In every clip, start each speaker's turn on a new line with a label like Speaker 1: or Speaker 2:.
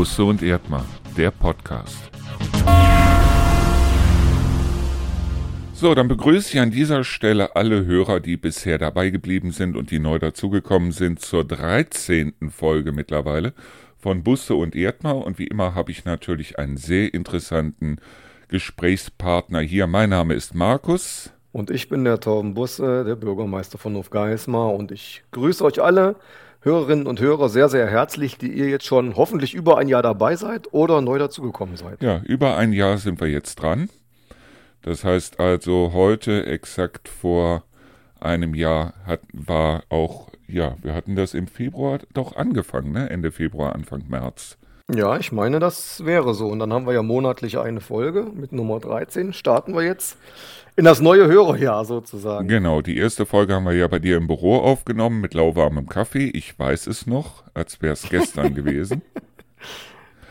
Speaker 1: Busse und Erdmann, der Podcast. So, dann begrüße ich an dieser Stelle alle Hörer, die bisher dabei geblieben sind und die neu dazugekommen sind, zur 13. Folge mittlerweile von Busse und Erdmann. Und wie immer habe ich natürlich einen sehr interessanten Gesprächspartner hier. Mein Name ist Markus.
Speaker 2: Und ich bin der Torben Busse, der Bürgermeister von Hofgeismar. Und ich grüße euch alle Hörerinnen und Hörer sehr, sehr herzlich, die ihr jetzt schon hoffentlich über ein Jahr dabei seid oder neu dazugekommen seid.
Speaker 1: Ja, über ein Jahr sind wir jetzt dran. Das heißt also, heute exakt vor einem Jahr hat, war auch, ja, wir hatten das im Februar doch angefangen, ne? Ende Februar, Anfang März.
Speaker 2: Ja, ich meine, das wäre so. Und dann haben wir ja monatlich eine Folge mit Nummer 13. Starten wir jetzt in das neue Hörerjahr sozusagen.
Speaker 1: Genau, die erste Folge haben wir ja bei dir im Büro aufgenommen mit lauwarmem Kaffee. Ich weiß es noch, als wäre es gestern gewesen.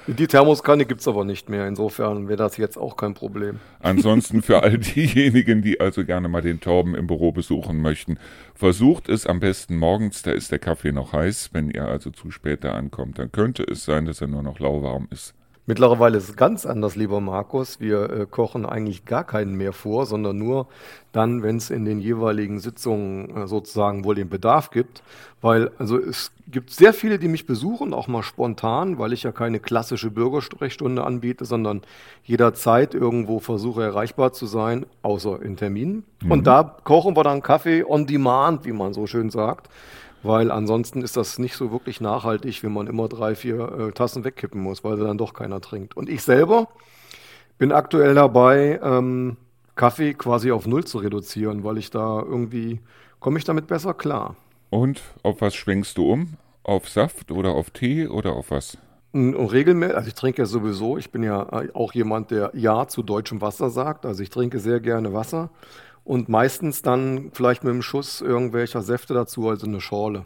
Speaker 2: Die Thermoskanne gibt es aber nicht mehr. Insofern wäre das jetzt auch kein Problem.
Speaker 1: Ansonsten für all diejenigen, die also gerne mal den Torben im Büro besuchen möchten, versucht es am besten morgens. Da ist der Kaffee noch heiß. Wenn ihr also zu spät da ankommt, dann könnte es sein, dass er nur noch lauwarm ist.
Speaker 2: Mittlerweile ist es ganz anders, lieber Markus. Wir äh, kochen eigentlich gar keinen mehr vor, sondern nur dann, wenn es in den jeweiligen Sitzungen äh, sozusagen wohl den Bedarf gibt. Weil, also es gibt sehr viele, die mich besuchen, auch mal spontan, weil ich ja keine klassische Bürgersprechstunde anbiete, sondern jederzeit irgendwo versuche erreichbar zu sein, außer in Terminen. Mhm. Und da kochen wir dann Kaffee on demand, wie man so schön sagt weil ansonsten ist das nicht so wirklich nachhaltig, wenn man immer drei, vier äh, Tassen wegkippen muss, weil dann doch keiner trinkt. Und ich selber bin aktuell dabei, ähm, Kaffee quasi auf Null zu reduzieren, weil ich da irgendwie, komme ich damit besser klar.
Speaker 1: Und auf was schwenkst du um? Auf Saft oder auf Tee oder auf was?
Speaker 2: Und regelmäßig, also ich trinke ja sowieso, ich bin ja auch jemand, der Ja zu deutschem Wasser sagt, also ich trinke sehr gerne Wasser und meistens dann vielleicht mit einem Schuss irgendwelcher Säfte dazu, also eine Schorle.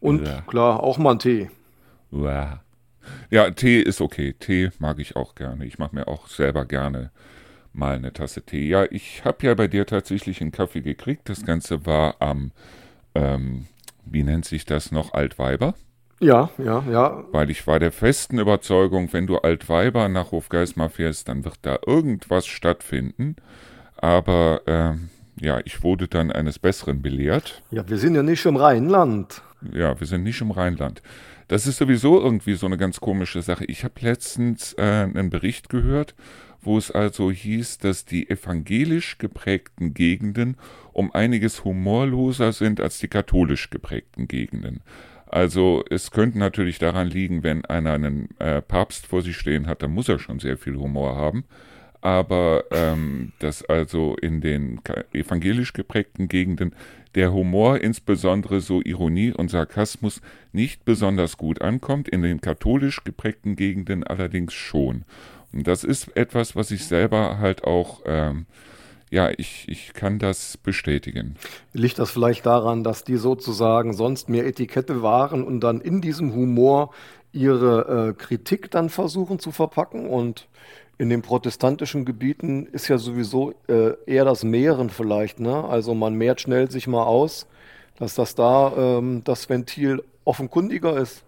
Speaker 2: Und ja. klar, auch mal einen Tee.
Speaker 1: Ja. ja, Tee ist okay. Tee mag ich auch gerne. Ich mache mir auch selber gerne mal eine Tasse Tee. Ja, ich habe ja bei dir tatsächlich einen Kaffee gekriegt. Das Ganze war am, ähm, wie nennt sich das noch, Altweiber.
Speaker 2: Ja, ja, ja.
Speaker 1: Weil ich war der festen Überzeugung, wenn du Altweiber nach Hofgeismar fährst, dann wird da irgendwas stattfinden. Aber äh, ja, ich wurde dann eines Besseren belehrt.
Speaker 2: Ja, wir sind ja nicht im Rheinland.
Speaker 1: Ja, wir sind nicht im Rheinland. Das ist sowieso irgendwie so eine ganz komische Sache. Ich habe letztens äh, einen Bericht gehört, wo es also hieß, dass die evangelisch geprägten Gegenden um einiges humorloser sind als die katholisch geprägten Gegenden. Also es könnte natürlich daran liegen, wenn einer einen äh, Papst vor sich stehen hat, dann muss er schon sehr viel Humor haben aber ähm, dass also in den evangelisch geprägten Gegenden der Humor, insbesondere so Ironie und Sarkasmus, nicht besonders gut ankommt, in den katholisch geprägten Gegenden allerdings schon. Und das ist etwas, was ich selber halt auch, ähm, ja, ich, ich kann das bestätigen.
Speaker 2: Liegt das vielleicht daran, dass die sozusagen sonst mehr Etikette waren und dann in diesem Humor ihre äh, Kritik dann versuchen zu verpacken und in den protestantischen Gebieten ist ja sowieso äh, eher das Mehren vielleicht. Ne? Also man mehrt schnell sich mal aus, dass das da ähm, das Ventil offenkundiger ist.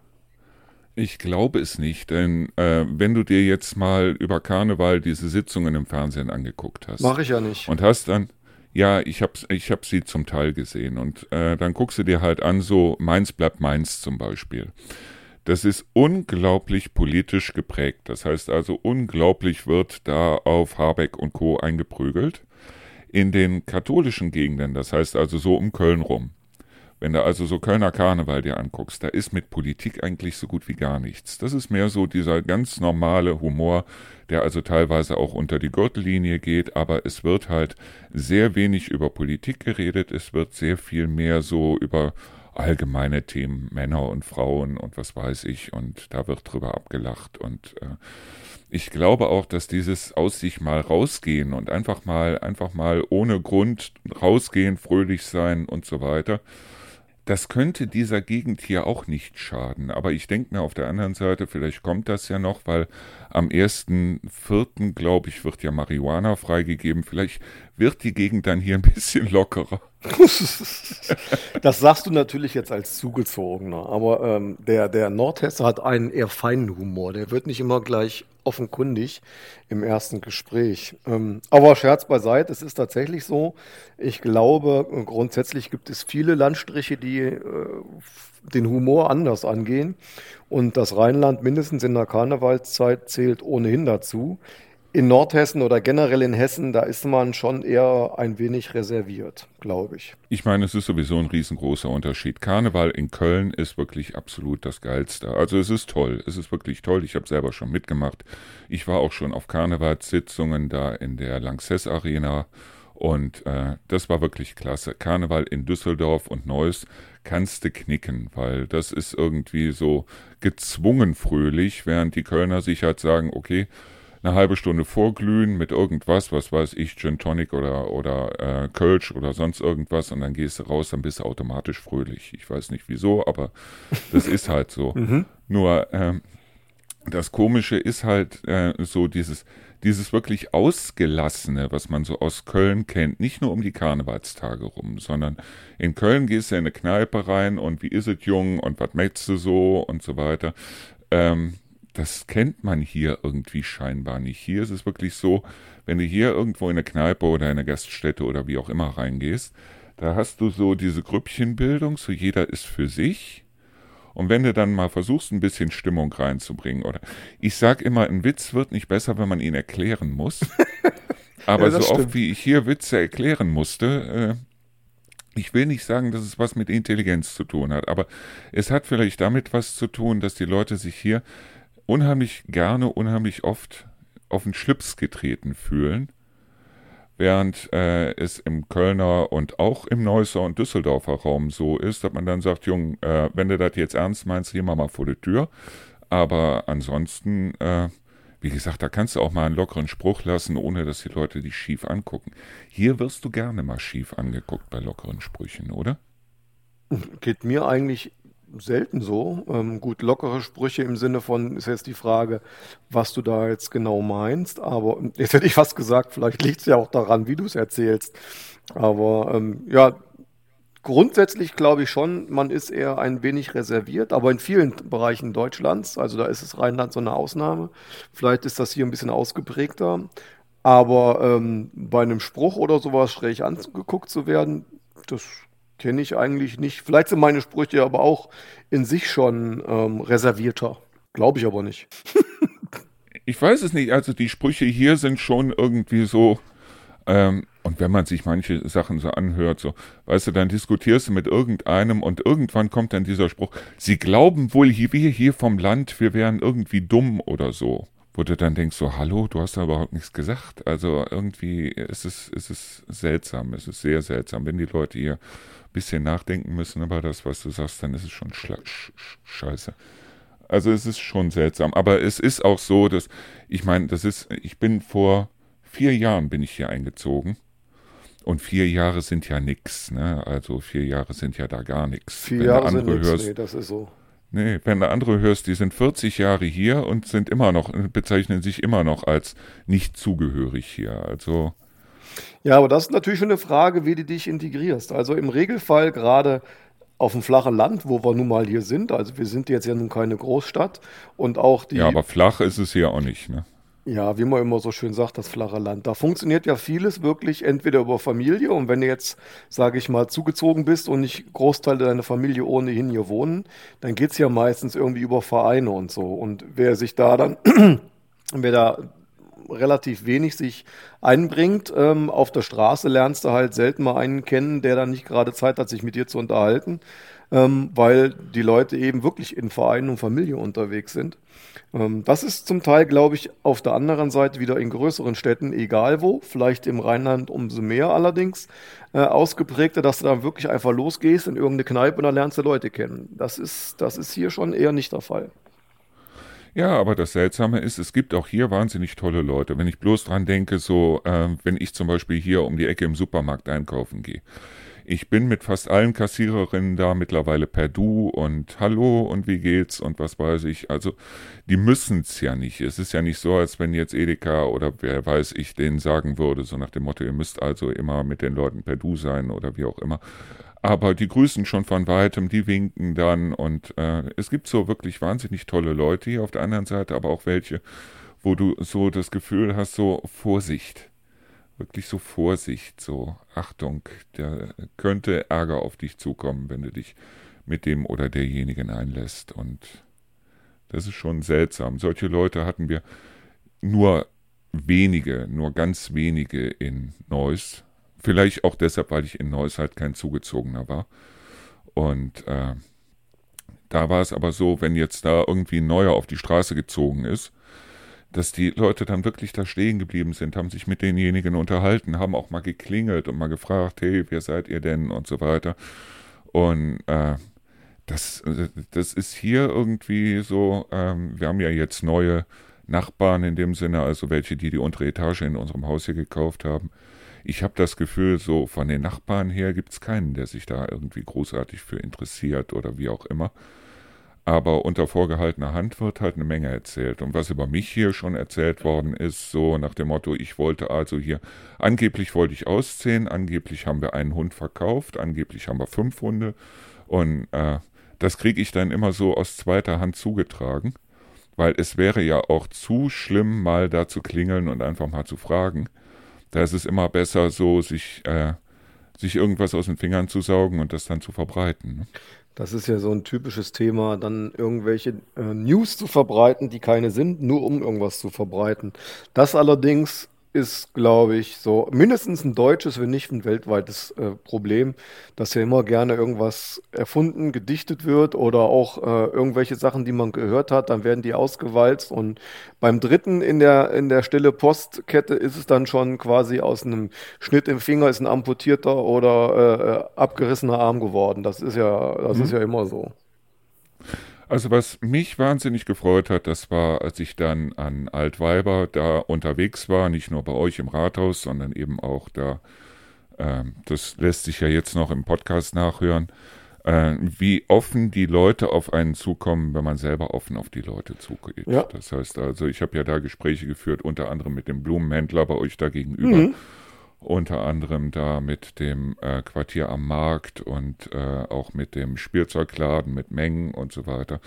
Speaker 1: Ich glaube es nicht, denn äh, wenn du dir jetzt mal über Karneval diese Sitzungen im Fernsehen angeguckt hast.
Speaker 2: Mache ich ja nicht.
Speaker 1: Und hast dann, ja, ich habe ich hab sie zum Teil gesehen. Und äh, dann guckst du dir halt an, so Mainz bleibt Mainz zum Beispiel. Das ist unglaublich politisch geprägt. Das heißt also, unglaublich wird da auf Habeck und Co. eingeprügelt. In den katholischen Gegenden, das heißt also so um Köln rum, wenn du also so Kölner Karneval dir anguckst, da ist mit Politik eigentlich so gut wie gar nichts. Das ist mehr so dieser ganz normale Humor, der also teilweise auch unter die Gürtellinie geht, aber es wird halt sehr wenig über Politik geredet, es wird sehr viel mehr so über allgemeine Themen Männer und Frauen und was weiß ich und da wird drüber abgelacht und äh, ich glaube auch, dass dieses aus sich mal rausgehen und einfach mal einfach mal ohne Grund rausgehen, fröhlich sein und so weiter, das könnte dieser Gegend hier auch nicht schaden. Aber ich denke mir auf der anderen Seite, vielleicht kommt das ja noch, weil am 1.4., glaube ich, wird ja Marihuana freigegeben. Vielleicht wird die Gegend dann hier ein bisschen lockerer.
Speaker 2: das sagst du natürlich jetzt als Zugezogener, aber ähm, der, der Nordhesse hat einen eher feinen Humor. Der wird nicht immer gleich offenkundig im ersten Gespräch. Ähm, aber Scherz beiseite, es ist tatsächlich so. Ich glaube, grundsätzlich gibt es viele Landstriche, die äh, den Humor anders angehen. Und das Rheinland mindestens in der Karnevalszeit zählt ohnehin dazu in Nordhessen oder generell in Hessen, da ist man schon eher ein wenig reserviert, glaube ich.
Speaker 1: Ich meine, es ist sowieso ein riesengroßer Unterschied. Karneval in Köln ist wirklich absolut das Geilste. Also es ist toll, es ist wirklich toll. Ich habe selber schon mitgemacht. Ich war auch schon auf Karnevalssitzungen da in der Lanxess Arena und äh, das war wirklich klasse. Karneval in Düsseldorf und Neuss kannst du knicken, weil das ist irgendwie so gezwungen fröhlich, während die Kölner sich halt sagen, okay, eine halbe Stunde vorglühen mit irgendwas, was weiß ich, Gin Tonic oder, oder äh, Kölsch oder sonst irgendwas und dann gehst du raus, dann bist du automatisch fröhlich. Ich weiß nicht wieso, aber das ist halt so. Mhm. Nur ähm, das Komische ist halt äh, so dieses, dieses wirklich Ausgelassene, was man so aus Köln kennt, nicht nur um die Karnevalstage rum, sondern in Köln gehst du in eine Kneipe rein und wie ist es jung und was möchtest du so und so weiter. Ähm, das kennt man hier irgendwie scheinbar nicht. Hier ist es wirklich so, wenn du hier irgendwo in eine Kneipe oder in eine Gaststätte oder wie auch immer reingehst, da hast du so diese Grüppchenbildung, so jeder ist für sich. Und wenn du dann mal versuchst, ein bisschen Stimmung reinzubringen, oder ich sag immer, ein Witz wird nicht besser, wenn man ihn erklären muss. Aber ja, so stimmt. oft wie ich hier Witze erklären musste, äh, ich will nicht sagen, dass es was mit Intelligenz zu tun hat, aber es hat vielleicht damit was zu tun, dass die Leute sich hier unheimlich gerne, unheimlich oft auf den Schlips getreten fühlen, während äh, es im Kölner und auch im Neusser und Düsseldorfer Raum so ist, dass man dann sagt, Jung, äh, wenn du das jetzt ernst meinst, geh mal vor die Tür. Aber ansonsten, äh, wie gesagt, da kannst du auch mal einen lockeren Spruch lassen, ohne dass die Leute dich schief angucken. Hier wirst du gerne mal schief angeguckt bei lockeren Sprüchen, oder?
Speaker 2: Geht mir eigentlich selten so. Ähm, gut, lockere Sprüche im Sinne von, ist jetzt die Frage, was du da jetzt genau meinst. Aber jetzt hätte ich fast gesagt, vielleicht liegt es ja auch daran, wie du es erzählst. Aber ähm, ja, grundsätzlich glaube ich schon, man ist eher ein wenig reserviert, aber in vielen Bereichen Deutschlands, also da ist es Rheinland so eine Ausnahme. Vielleicht ist das hier ein bisschen ausgeprägter. Aber ähm, bei einem Spruch oder sowas schräg angeguckt zu werden, das kenne ich eigentlich nicht. Vielleicht sind meine Sprüche aber auch in sich schon ähm, reservierter. Glaube ich aber nicht.
Speaker 1: ich weiß es nicht. Also die Sprüche hier sind schon irgendwie so. Ähm, und wenn man sich manche Sachen so anhört, so, weißt du, dann diskutierst du mit irgendeinem und irgendwann kommt dann dieser Spruch, sie glauben wohl, hier, wir hier vom Land, wir wären irgendwie dumm oder so. Wo du dann denkst, so, hallo, du hast da überhaupt nichts gesagt. Also irgendwie ist es, ist es seltsam, es ist sehr seltsam, wenn die Leute hier bisschen nachdenken müssen über das, was du sagst, dann ist es schon sch scheiße. Also es ist schon seltsam. Aber es ist auch so, dass, ich meine, das ist, ich bin vor vier Jahren bin ich hier eingezogen. Und vier Jahre sind ja nix, ne? Also vier Jahre sind ja da gar nichts.
Speaker 2: Vier wenn Jahre sind nix, hörst, nee, das ist so.
Speaker 1: Nee, wenn du andere hörst, die sind 40 Jahre hier und sind immer noch, bezeichnen sich immer noch als nicht zugehörig hier. Also
Speaker 2: ja, aber das ist natürlich schon eine Frage, wie du dich integrierst. Also im Regelfall gerade auf dem flachen Land, wo wir nun mal hier sind. Also wir sind jetzt ja nun keine Großstadt und auch die.
Speaker 1: Ja, aber flach ist es hier auch nicht, ne?
Speaker 2: Ja, wie man immer so schön sagt, das flache Land. Da funktioniert ja vieles wirklich entweder über Familie und wenn du jetzt, sage ich mal, zugezogen bist und nicht Großteil deiner Familie ohnehin hier wohnen, dann geht es ja meistens irgendwie über Vereine und so. Und wer sich da dann, wer da relativ wenig sich einbringt. Ähm, auf der Straße lernst du halt selten mal einen kennen, der dann nicht gerade Zeit hat, sich mit dir zu unterhalten, ähm, weil die Leute eben wirklich in Vereinen und Familie unterwegs sind. Ähm, das ist zum Teil, glaube ich, auf der anderen Seite wieder in größeren Städten, egal wo, vielleicht im Rheinland umso mehr allerdings, äh, ausgeprägter, dass du da wirklich einfach losgehst in irgendeine Kneipe und da lernst du Leute kennen. Das ist, das ist hier schon eher nicht der Fall.
Speaker 1: Ja, aber das Seltsame ist, es gibt auch hier wahnsinnig tolle Leute. Wenn ich bloß dran denke, so, äh, wenn ich zum Beispiel hier um die Ecke im Supermarkt einkaufen gehe. ich bin mit fast allen Kassiererinnen da mittlerweile per Du und Hallo und wie geht's und was weiß ich. Also die müssen es ja nicht. Es ist ja nicht so, als wenn jetzt Edeka oder wer weiß ich denen sagen würde, so nach dem Motto, ihr müsst also immer mit den Leuten per Du sein oder wie auch immer. Aber die grüßen schon von weitem, die winken dann und äh, es gibt so wirklich wahnsinnig tolle Leute hier auf der anderen Seite, aber auch welche, wo du so das Gefühl hast, so Vorsicht wirklich so Vorsicht, so Achtung, da könnte Ärger auf dich zukommen, wenn du dich mit dem oder derjenigen einlässt. Und das ist schon seltsam. Solche Leute hatten wir nur wenige, nur ganz wenige in Neuss. Vielleicht auch deshalb, weil ich in Neuss halt kein Zugezogener war. Und äh, da war es aber so, wenn jetzt da irgendwie ein Neuer auf die Straße gezogen ist, dass die Leute dann wirklich da stehen geblieben sind, haben sich mit denjenigen unterhalten, haben auch mal geklingelt und mal gefragt, hey, wer seid ihr denn und so weiter. Und äh, das, das ist hier irgendwie so, ähm, wir haben ja jetzt neue Nachbarn in dem Sinne, also welche, die die untere Etage in unserem Haus hier gekauft haben. Ich habe das Gefühl, so von den Nachbarn her gibt es keinen, der sich da irgendwie großartig für interessiert oder wie auch immer aber unter vorgehaltener Hand wird halt eine Menge erzählt. Und was über mich hier schon erzählt worden ist, so nach dem Motto, ich wollte also hier, angeblich wollte ich ausziehen, angeblich haben wir einen Hund verkauft, angeblich haben wir fünf Hunde. Und äh, das kriege ich dann immer so aus zweiter Hand zugetragen, weil es wäre ja auch zu schlimm, mal da zu klingeln und einfach mal zu fragen. Da ist es immer besser, so sich, äh, sich irgendwas aus den Fingern zu saugen und das dann zu verbreiten. Ne?
Speaker 2: Das ist ja so ein typisches Thema, dann irgendwelche äh, News zu verbreiten, die keine sind, nur um irgendwas zu verbreiten. Das allerdings ist, glaube ich, so mindestens ein deutsches, wenn nicht ein weltweites äh, Problem, dass ja immer gerne irgendwas erfunden, gedichtet wird oder auch äh, irgendwelche Sachen, die man gehört hat, dann werden die ausgewalzt und beim dritten in der, in der stille Postkette ist es dann schon quasi aus einem Schnitt im Finger ist ein amputierter oder äh, äh abgerissener Arm geworden. Das ist ja, das mhm. ist ja immer so.
Speaker 1: Also was mich wahnsinnig gefreut hat, das war, als ich dann an Altweiber da unterwegs war, nicht nur bei euch im Rathaus, sondern eben auch da, äh, das lässt sich ja jetzt noch im Podcast nachhören, äh, wie offen die Leute auf einen zukommen, wenn man selber offen auf die Leute zugeht. Ja. Das heißt also, ich habe ja da Gespräche geführt, unter anderem mit dem Blumenhändler bei euch da gegenüber. Mhm unter anderem da mit dem äh, Quartier am Markt und äh, auch mit dem Spielzeugladen mit Mengen und so weiter.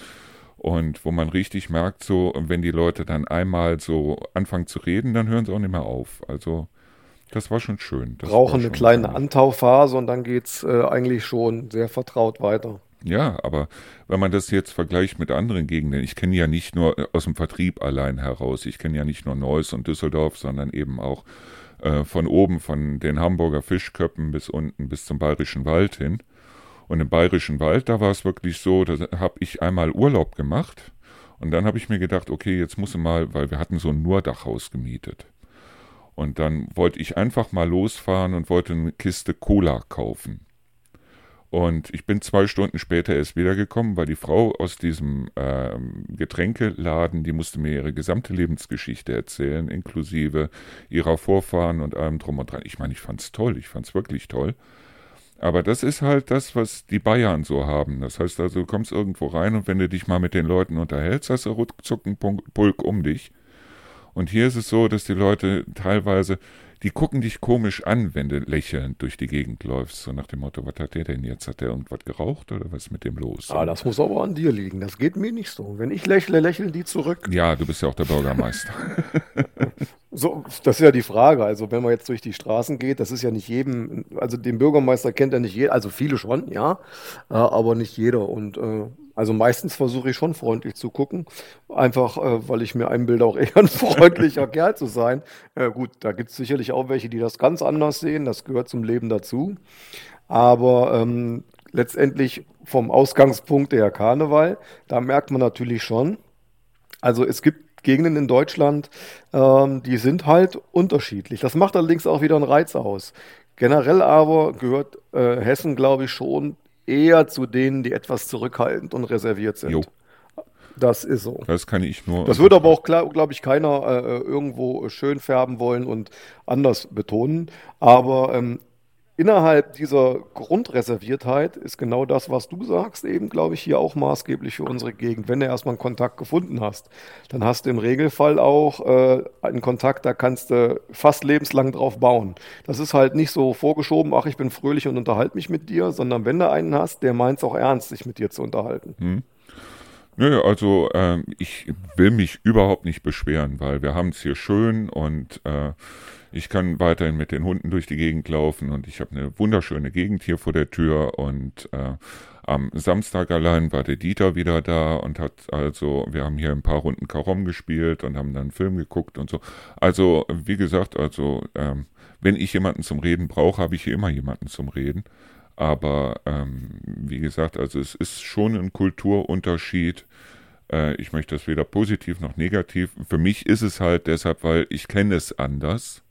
Speaker 1: Und wo man richtig merkt, so, wenn die Leute dann einmal so anfangen zu reden, dann hören sie auch nicht mehr auf. Also, das war schon schön. Das
Speaker 2: Brauchen eine kleine schön. Antauphase und dann geht es äh, eigentlich schon sehr vertraut weiter.
Speaker 1: Ja, aber wenn man das jetzt vergleicht mit anderen Gegenden, ich kenne ja nicht nur aus dem Vertrieb allein heraus, ich kenne ja nicht nur Neuss und Düsseldorf, sondern eben auch äh, von oben, von den Hamburger Fischköppen bis unten bis zum Bayerischen Wald hin. Und im Bayerischen Wald, da war es wirklich so, da habe ich einmal Urlaub gemacht und dann habe ich mir gedacht, okay, jetzt muss ich mal, weil wir hatten so ein Nurdachhaus gemietet. Und dann wollte ich einfach mal losfahren und wollte eine Kiste Cola kaufen. Und ich bin zwei Stunden später erst wiedergekommen, weil die Frau aus diesem äh, Getränkeladen, die musste mir ihre gesamte Lebensgeschichte erzählen, inklusive ihrer Vorfahren und allem drum und dran. Ich meine, ich fand's toll, ich fand's wirklich toll. Aber das ist halt das, was die Bayern so haben. Das heißt also, du kommst irgendwo rein und wenn du dich mal mit den Leuten unterhältst, hast du ruckzuck einen Pulk um dich. Und hier ist es so, dass die Leute teilweise die gucken dich komisch an, wenn du lächelnd durch die Gegend läufst. So nach dem Motto, was hat der denn jetzt? Hat der irgendwas geraucht oder was ist mit dem los?
Speaker 2: Ah, das muss aber an dir liegen. Das geht mir nicht so. Wenn ich lächle, lächeln die zurück.
Speaker 1: Ja, du bist ja auch der Bürgermeister.
Speaker 2: so, das ist ja die Frage. Also, wenn man jetzt durch die Straßen geht, das ist ja nicht jedem, also den Bürgermeister kennt ja nicht jeder, also viele schon, ja, äh, aber nicht jeder. Und äh, also meistens versuche ich schon freundlich zu gucken, einfach äh, weil ich mir einbilde, auch eher ein freundlicher Kerl zu sein. Äh, gut, da gibt es sicherlich auch welche, die das ganz anders sehen, das gehört zum Leben dazu. Aber ähm, letztendlich vom Ausgangspunkt der Karneval, da merkt man natürlich schon, also es gibt Gegenden in Deutschland, ähm, die sind halt unterschiedlich. Das macht allerdings auch wieder einen Reiz aus. Generell aber gehört äh, Hessen, glaube ich, schon eher zu denen, die etwas zurückhaltend und reserviert sind. Jo. Das ist so.
Speaker 1: Das kann ich nur.
Speaker 2: Das würde aber auch, glaube ich, keiner äh, irgendwo schön färben wollen und anders betonen. Aber ähm, innerhalb dieser Grundreserviertheit ist genau das, was du sagst, eben, glaube ich, hier auch maßgeblich für unsere Gegend. Wenn du erstmal einen Kontakt gefunden hast, dann hast du im Regelfall auch äh, einen Kontakt, da kannst du fast lebenslang drauf bauen. Das ist halt nicht so vorgeschoben, ach, ich bin fröhlich und unterhalte mich mit dir, sondern wenn du einen hast, der meint es auch ernst, sich mit dir zu unterhalten. Hm.
Speaker 1: Nö, also äh, ich will mich überhaupt nicht beschweren, weil wir haben es hier schön und äh, ich kann weiterhin mit den Hunden durch die Gegend laufen und ich habe eine wunderschöne Gegend hier vor der Tür und äh, am Samstag allein war der Dieter wieder da und hat also, wir haben hier ein paar Runden Karom gespielt und haben dann einen Film geguckt und so. Also, wie gesagt, also, ähm, wenn ich jemanden zum Reden brauche, habe ich hier immer jemanden zum Reden. Aber ähm, wie gesagt, also es ist schon ein Kulturunterschied. Äh, ich möchte das weder positiv noch negativ. Für mich ist es halt deshalb, weil ich kenne es anders.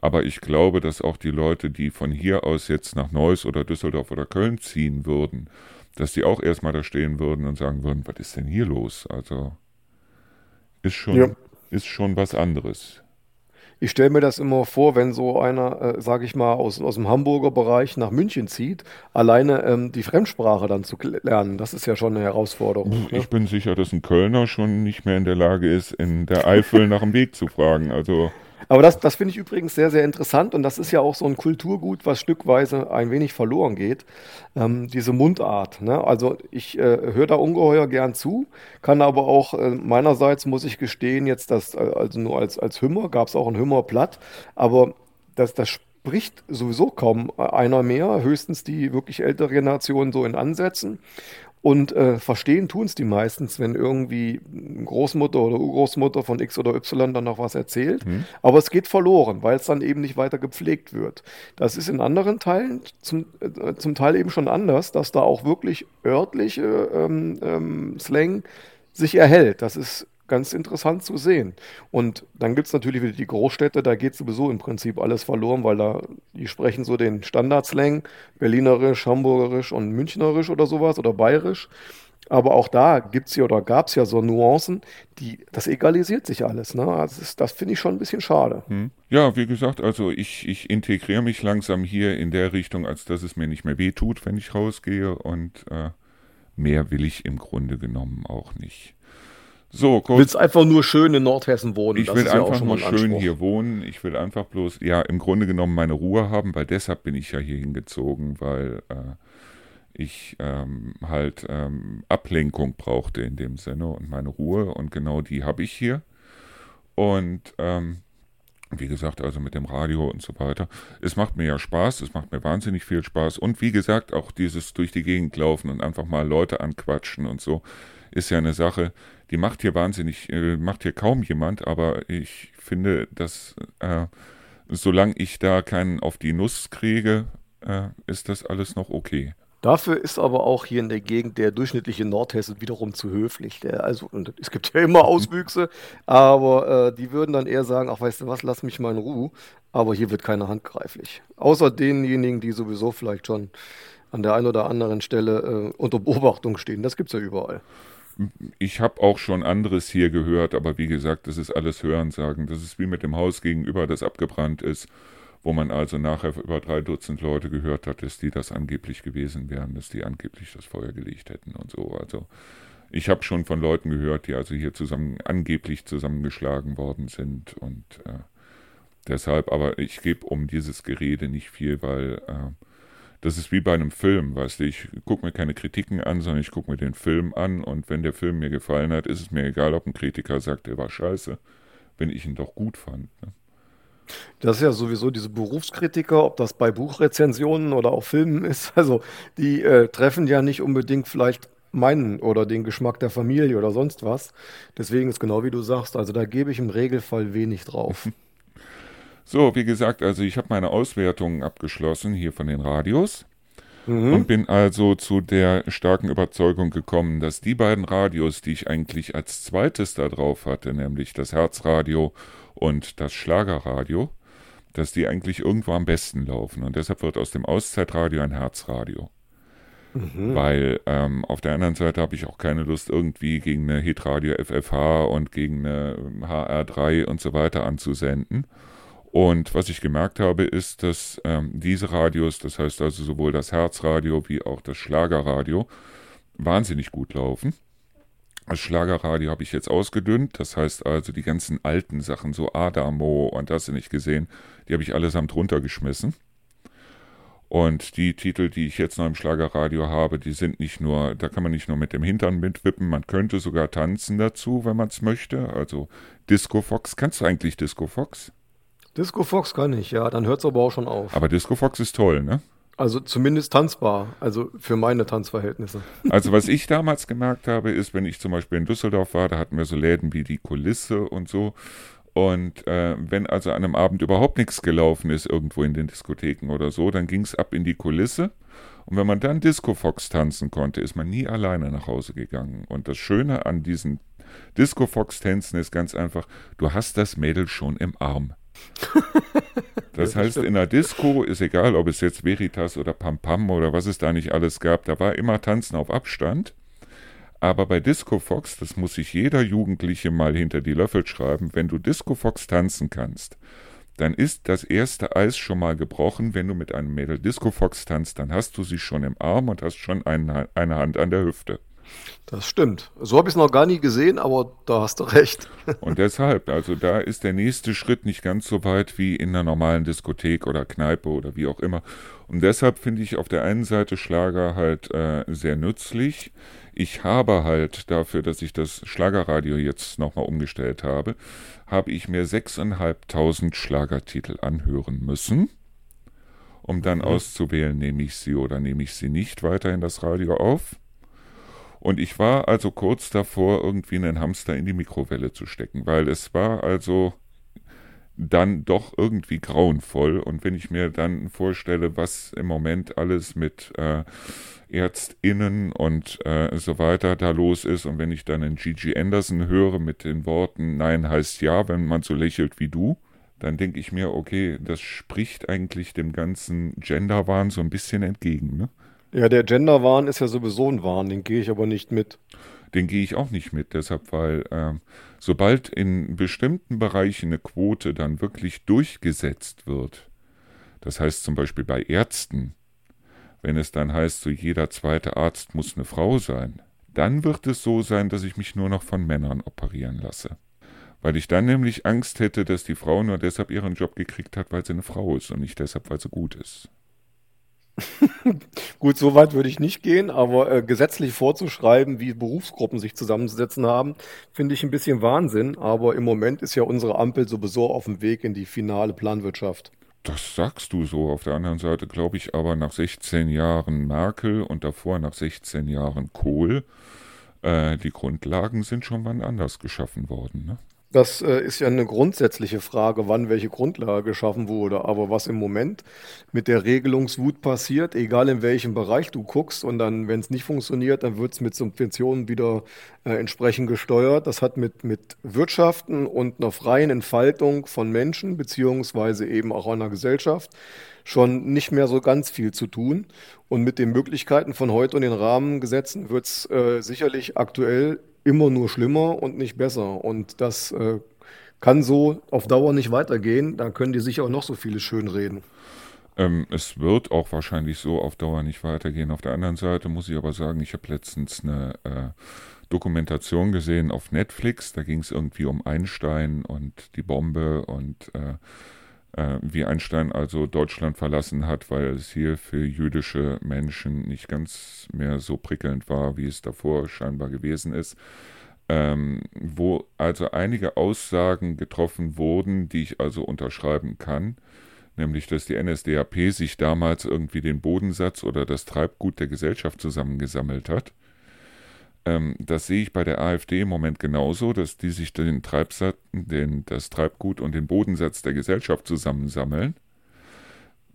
Speaker 1: Aber ich glaube, dass auch die Leute, die von hier aus jetzt nach Neuss oder Düsseldorf oder Köln ziehen würden, dass die auch erstmal da stehen würden und sagen würden, was ist denn hier los? Also ist schon, ja. ist schon was anderes.
Speaker 2: Ich stelle mir das immer vor, wenn so einer, äh, sage ich mal, aus, aus dem Hamburger Bereich nach München zieht, alleine ähm, die Fremdsprache dann zu lernen. Das ist ja schon eine Herausforderung.
Speaker 1: Ich ne? bin sicher, dass ein Kölner schon nicht mehr in der Lage ist, in der Eifel nach dem Weg zu fragen. Also
Speaker 2: aber das, das finde ich übrigens sehr, sehr interessant und das ist ja auch so ein Kulturgut, was stückweise ein wenig verloren geht. Ähm, diese Mundart. Ne? Also ich äh, höre da ungeheuer gern zu, kann aber auch äh, meinerseits, muss ich gestehen, jetzt das, äh, also nur als, als Hümmer, gab es auch ein Hümmerplatt, aber das, das spricht sowieso kaum einer mehr, höchstens die wirklich ältere Generation so in Ansätzen. Und äh, verstehen tun es die meistens, wenn irgendwie Großmutter oder Urgroßmutter von X oder Y dann noch was erzählt. Mhm. Aber es geht verloren, weil es dann eben nicht weiter gepflegt wird. Das ist in anderen Teilen zum, äh, zum Teil eben schon anders, dass da auch wirklich örtliche ähm, ähm, Slang sich erhält. Das ist ganz interessant zu sehen. Und dann gibt es natürlich wieder die Großstädte, da geht sowieso im Prinzip alles verloren, weil da, die sprechen so den Standardslang, Berlinerisch, Hamburgerisch und Münchnerisch oder sowas oder Bayerisch. Aber auch da gibt es ja oder gab es ja so Nuancen, die, das egalisiert sich alles. Ne? Also das, das finde ich schon ein bisschen schade. Hm.
Speaker 1: Ja, wie gesagt, also ich, ich integriere mich langsam hier in der Richtung, als dass es mir nicht mehr wehtut, wenn ich rausgehe. Und äh, mehr will ich im Grunde genommen auch nicht.
Speaker 2: So, kurz. Willst einfach nur schön in Nordhessen wohnen?
Speaker 1: Ich das will ja einfach nur schön hier wohnen. Ich will einfach bloß, ja, im Grunde genommen meine Ruhe haben, weil deshalb bin ich ja hier hingezogen, weil äh, ich ähm, halt ähm, Ablenkung brauchte in dem Sinne und meine Ruhe und genau die habe ich hier. Und ähm, wie gesagt, also mit dem Radio und so weiter. Es macht mir ja Spaß, es macht mir wahnsinnig viel Spaß. Und wie gesagt, auch dieses durch die Gegend laufen und einfach mal Leute anquatschen und so ist ja eine Sache, die macht hier wahnsinnig, äh, macht hier kaum jemand, aber ich finde, dass äh, solange ich da keinen auf die Nuss kriege, äh, ist das alles noch okay.
Speaker 2: Dafür ist aber auch hier in der Gegend der durchschnittliche Nordhesse wiederum zu höflich. Der, also, und es gibt ja immer Auswüchse, aber äh, die würden dann eher sagen, ach weißt du was, lass mich mal in Ruhe. Aber hier wird keiner handgreiflich. Außer denjenigen, die sowieso vielleicht schon an der einen oder anderen Stelle äh, unter Beobachtung stehen. Das gibt es ja überall
Speaker 1: ich habe auch schon anderes hier gehört, aber wie gesagt, das ist alles Hörensagen. Das ist wie mit dem Haus gegenüber, das abgebrannt ist, wo man also nachher über drei Dutzend Leute gehört hat, dass die das angeblich gewesen wären, dass die angeblich das Feuer gelegt hätten und so. Also ich habe schon von Leuten gehört, die also hier zusammen angeblich zusammengeschlagen worden sind und äh, deshalb, aber ich gebe um dieses Gerede nicht viel, weil äh, das ist wie bei einem Film, weißt du, ich gucke mir keine Kritiken an, sondern ich gucke mir den Film an und wenn der Film mir gefallen hat, ist es mir egal, ob ein Kritiker sagt, er war scheiße, wenn ich ihn doch gut fand. Ne?
Speaker 2: Das ist ja sowieso diese Berufskritiker, ob das bei Buchrezensionen oder auch Filmen ist, also die äh, treffen ja nicht unbedingt vielleicht meinen oder den Geschmack der Familie oder sonst was. Deswegen ist genau wie du sagst, also da gebe ich im Regelfall wenig drauf.
Speaker 1: So, wie gesagt, also ich habe meine Auswertungen abgeschlossen hier von den Radios mhm. und bin also zu der starken Überzeugung gekommen, dass die beiden Radios, die ich eigentlich als zweites da drauf hatte, nämlich das Herzradio und das Schlagerradio, dass die eigentlich irgendwo am besten laufen. Und deshalb wird aus dem Auszeitradio ein Herzradio. Mhm. Weil ähm, auf der anderen Seite habe ich auch keine Lust, irgendwie gegen eine Hitradio FFH und gegen eine HR3 und so weiter anzusenden. Und was ich gemerkt habe, ist, dass ähm, diese Radios, das heißt also sowohl das Herzradio wie auch das Schlagerradio, wahnsinnig gut laufen. Das Schlagerradio habe ich jetzt ausgedünnt, das heißt also die ganzen alten Sachen, so Adamo und das nicht gesehen, die habe ich allesamt runtergeschmissen. Und die Titel, die ich jetzt noch im Schlagerradio habe, die sind nicht nur, da kann man nicht nur mit dem Hintern mitwippen, man könnte sogar tanzen dazu, wenn man es möchte. Also Disco Fox, kannst du eigentlich Disco Fox?
Speaker 2: Disco Fox kann ich, ja, dann hört es aber auch schon auf.
Speaker 1: Aber Disco Fox ist toll, ne?
Speaker 2: Also zumindest tanzbar, also für meine Tanzverhältnisse.
Speaker 1: Also was ich damals gemerkt habe, ist, wenn ich zum Beispiel in Düsseldorf war, da hatten wir so Läden wie die Kulisse und so. Und äh, wenn also an einem Abend überhaupt nichts gelaufen ist, irgendwo in den Diskotheken oder so, dann ging es ab in die Kulisse. Und wenn man dann Disco Fox tanzen konnte, ist man nie alleine nach Hause gegangen. Und das Schöne an diesen Disco Fox Tänzen ist ganz einfach, du hast das Mädel schon im Arm. Das heißt, in der Disco ist egal, ob es jetzt Veritas oder Pam Pam oder was es da nicht alles gab, da war immer Tanzen auf Abstand. Aber bei Disco Fox, das muss sich jeder Jugendliche mal hinter die Löffel schreiben, wenn du Disco Fox tanzen kannst, dann ist das erste Eis schon mal gebrochen. Wenn du mit einem Mädel Disco Fox tanzt, dann hast du sie schon im Arm und hast schon eine, eine Hand an der Hüfte.
Speaker 2: Das stimmt. So habe ich es noch gar nie gesehen, aber da hast du recht.
Speaker 1: Und deshalb, also da ist der nächste Schritt nicht ganz so weit wie in einer normalen Diskothek oder Kneipe oder wie auch immer. Und deshalb finde ich auf der einen Seite Schlager halt äh, sehr nützlich. Ich habe halt dafür, dass ich das Schlagerradio jetzt nochmal umgestellt habe, habe ich mir 6.500 Schlagertitel anhören müssen, um dann mhm. auszuwählen, nehme ich sie oder nehme ich sie nicht weiter in das Radio auf. Und ich war also kurz davor, irgendwie einen Hamster in die Mikrowelle zu stecken, weil es war also dann doch irgendwie grauenvoll. Und wenn ich mir dann vorstelle, was im Moment alles mit äh, ÄrztInnen und äh, so weiter da los ist, und wenn ich dann einen Gigi Anderson höre mit den Worten Nein heißt ja, wenn man so lächelt wie du, dann denke ich mir, okay, das spricht eigentlich dem ganzen Genderwahn so ein bisschen entgegen. Ne?
Speaker 2: Ja, der Genderwahn ist ja sowieso ein Wahn, den gehe ich aber nicht mit.
Speaker 1: Den gehe ich auch nicht mit, deshalb, weil äh, sobald in bestimmten Bereichen eine Quote dann wirklich durchgesetzt wird, das heißt zum Beispiel bei Ärzten, wenn es dann heißt, so jeder zweite Arzt muss eine Frau sein, dann wird es so sein, dass ich mich nur noch von Männern operieren lasse. Weil ich dann nämlich Angst hätte, dass die Frau nur deshalb ihren Job gekriegt hat, weil sie eine Frau ist und nicht deshalb, weil sie gut ist.
Speaker 2: Gut, so weit würde ich nicht gehen, aber äh, gesetzlich vorzuschreiben, wie Berufsgruppen sich zusammenzusetzen haben, finde ich ein bisschen Wahnsinn. Aber im Moment ist ja unsere Ampel sowieso auf dem Weg in die finale Planwirtschaft.
Speaker 1: Das sagst du so. Auf der anderen Seite glaube ich aber nach 16 Jahren Merkel und davor nach 16 Jahren Kohl, äh, die Grundlagen sind schon wann anders geschaffen worden. Ne?
Speaker 2: Das äh, ist ja eine grundsätzliche Frage, wann welche Grundlage geschaffen wurde. Aber was im Moment mit der Regelungswut passiert, egal in welchem Bereich du guckst, und dann, wenn es nicht funktioniert, dann wird es mit Subventionen wieder äh, entsprechend gesteuert. Das hat mit, mit Wirtschaften und einer freien Entfaltung von Menschen, beziehungsweise eben auch einer Gesellschaft, schon nicht mehr so ganz viel zu tun. Und mit den Möglichkeiten von heute und den Rahmengesetzen wird es äh, sicherlich aktuell immer nur schlimmer und nicht besser. Und das äh, kann so auf Dauer nicht weitergehen. Da können die sicher auch noch so viele schön reden.
Speaker 1: Ähm, es wird auch wahrscheinlich so auf Dauer nicht weitergehen. Auf der anderen Seite muss ich aber sagen, ich habe letztens eine äh, Dokumentation gesehen auf Netflix. Da ging es irgendwie um Einstein und die Bombe und äh, äh, wie Einstein also Deutschland verlassen hat, weil es hier für jüdische Menschen nicht ganz mehr so prickelnd war, wie es davor scheinbar gewesen ist. Ähm, wo also einige Aussagen getroffen wurden, die ich also unterschreiben kann, nämlich dass die NSDAP sich damals irgendwie den Bodensatz oder das Treibgut der Gesellschaft zusammengesammelt hat ähm, das sehe ich bei der AfD im Moment genauso, dass die sich den Treibsatz, den, das Treibgut und den Bodensatz der Gesellschaft zusammensammeln.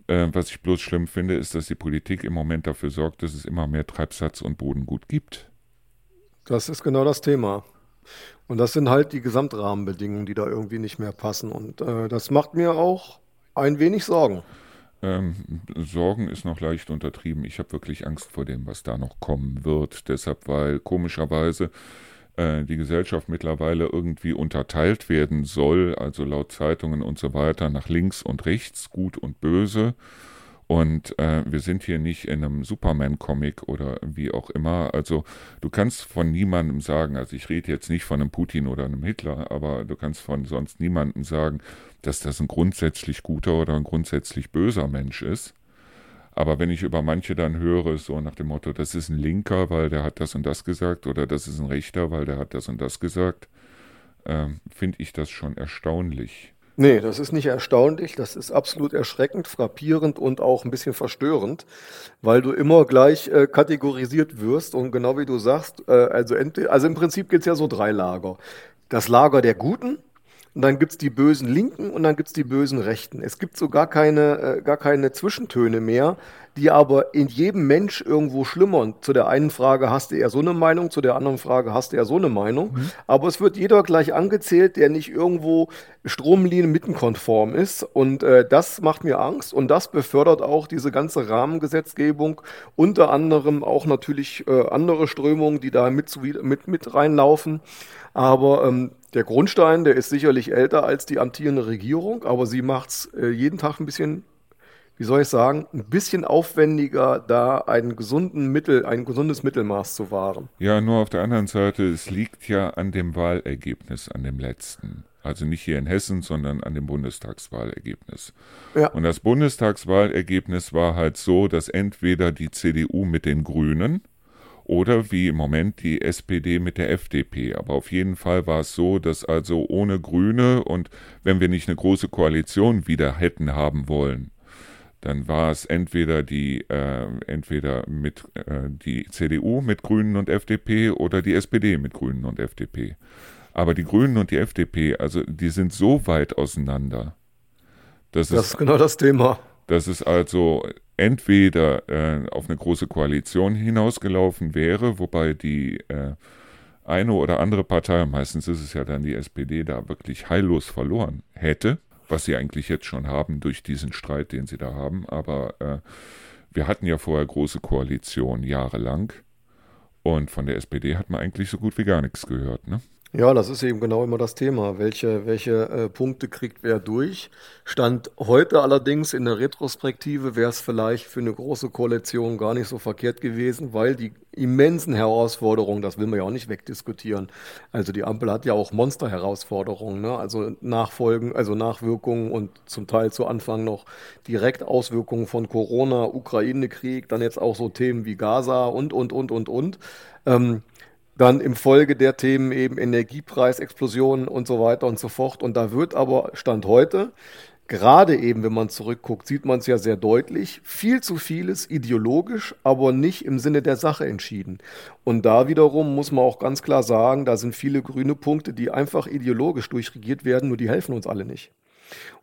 Speaker 1: Äh, was ich bloß schlimm finde, ist, dass die Politik im Moment dafür sorgt, dass es immer mehr Treibsatz und Bodengut gibt.
Speaker 2: Das ist genau das Thema. Und das sind halt die Gesamtrahmenbedingungen, die da irgendwie nicht mehr passen. Und äh, das macht mir auch ein wenig Sorgen.
Speaker 1: Ähm, Sorgen ist noch leicht untertrieben. Ich habe wirklich Angst vor dem, was da noch kommen wird. Deshalb, weil komischerweise äh, die Gesellschaft mittlerweile irgendwie unterteilt werden soll, also laut Zeitungen und so weiter, nach links und rechts, gut und böse. Und äh, wir sind hier nicht in einem Superman-Comic oder wie auch immer. Also du kannst von niemandem sagen, also ich rede jetzt nicht von einem Putin oder einem Hitler, aber du kannst von sonst niemandem sagen, dass das ein grundsätzlich guter oder ein grundsätzlich böser Mensch ist. Aber wenn ich über manche dann höre, so nach dem Motto, das ist ein Linker, weil der hat das und das gesagt, oder das ist ein Rechter, weil der hat das und das gesagt, äh, finde ich das schon erstaunlich.
Speaker 2: Nee, das ist nicht erstaunlich, das ist absolut erschreckend, frappierend und auch ein bisschen verstörend, weil du immer gleich äh, kategorisiert wirst und genau wie du sagst, äh, also, also im Prinzip gibt es ja so drei Lager. Das Lager der Guten, und dann gibt's die bösen Linken und dann gibt's die bösen Rechten. Es gibt so gar keine, äh, gar keine Zwischentöne mehr, die aber in jedem Mensch irgendwo schlimmern. Zu der einen Frage hast du eher so eine Meinung, zu der anderen Frage hast du eher so eine Meinung. Mhm. Aber es wird jeder gleich angezählt, der nicht irgendwo Stromlinien mittenkonform ist. Und äh, das macht mir Angst und das befördert auch diese ganze Rahmengesetzgebung. Unter anderem auch natürlich äh, andere Strömungen, die da mit, mit, mit reinlaufen. Aber ähm, der Grundstein, der ist sicherlich älter als die amtierende Regierung, aber sie macht es äh, jeden Tag ein bisschen, wie soll ich sagen, ein bisschen aufwendiger, da einen gesunden Mittel, ein gesundes Mittelmaß zu wahren.
Speaker 1: Ja, nur auf der anderen Seite, es liegt ja an dem Wahlergebnis, an dem letzten. Also nicht hier in Hessen, sondern an dem Bundestagswahlergebnis. Ja. Und das Bundestagswahlergebnis war halt so, dass entweder die CDU mit den Grünen oder wie im Moment die SPD mit der FDP. Aber auf jeden Fall war es so, dass also ohne Grüne und wenn wir nicht eine große Koalition wieder hätten haben wollen, dann war es entweder die äh, entweder mit äh, die CDU mit Grünen und FDP oder die SPD mit Grünen und FDP. Aber die Grünen und die FDP, also die sind so weit auseinander.
Speaker 2: Das ist genau das Thema.
Speaker 1: Das ist also entweder äh, auf eine große Koalition hinausgelaufen wäre, wobei die äh, eine oder andere Partei, meistens ist es ja dann die SPD, da wirklich heillos verloren hätte, was sie eigentlich jetzt schon haben durch diesen Streit, den sie da haben. Aber äh, wir hatten ja vorher große Koalitionen jahrelang und von der SPD hat man eigentlich so gut wie gar nichts gehört. Ne?
Speaker 2: Ja, das ist eben genau immer das Thema. Welche, welche äh, Punkte kriegt wer durch? Stand heute allerdings in der Retrospektive wäre es vielleicht für eine große Koalition gar nicht so verkehrt gewesen, weil die immensen Herausforderungen, das will man ja auch nicht wegdiskutieren. Also die Ampel hat ja auch Monsterherausforderungen, ne? also Nachfolgen, also Nachwirkungen und zum Teil zu Anfang noch direkt Auswirkungen von Corona, Ukraine-Krieg, dann jetzt auch so Themen wie Gaza und, und, und, und, und. Ähm, dann im Folge der Themen eben Energiepreisexplosionen und so weiter und so fort. Und da wird aber Stand heute, gerade eben, wenn man zurückguckt, sieht man es ja sehr deutlich, viel zu vieles ideologisch, aber nicht im Sinne der Sache entschieden. Und da wiederum muss man auch ganz klar sagen, da sind viele grüne Punkte, die einfach ideologisch durchregiert werden, nur die helfen uns alle nicht.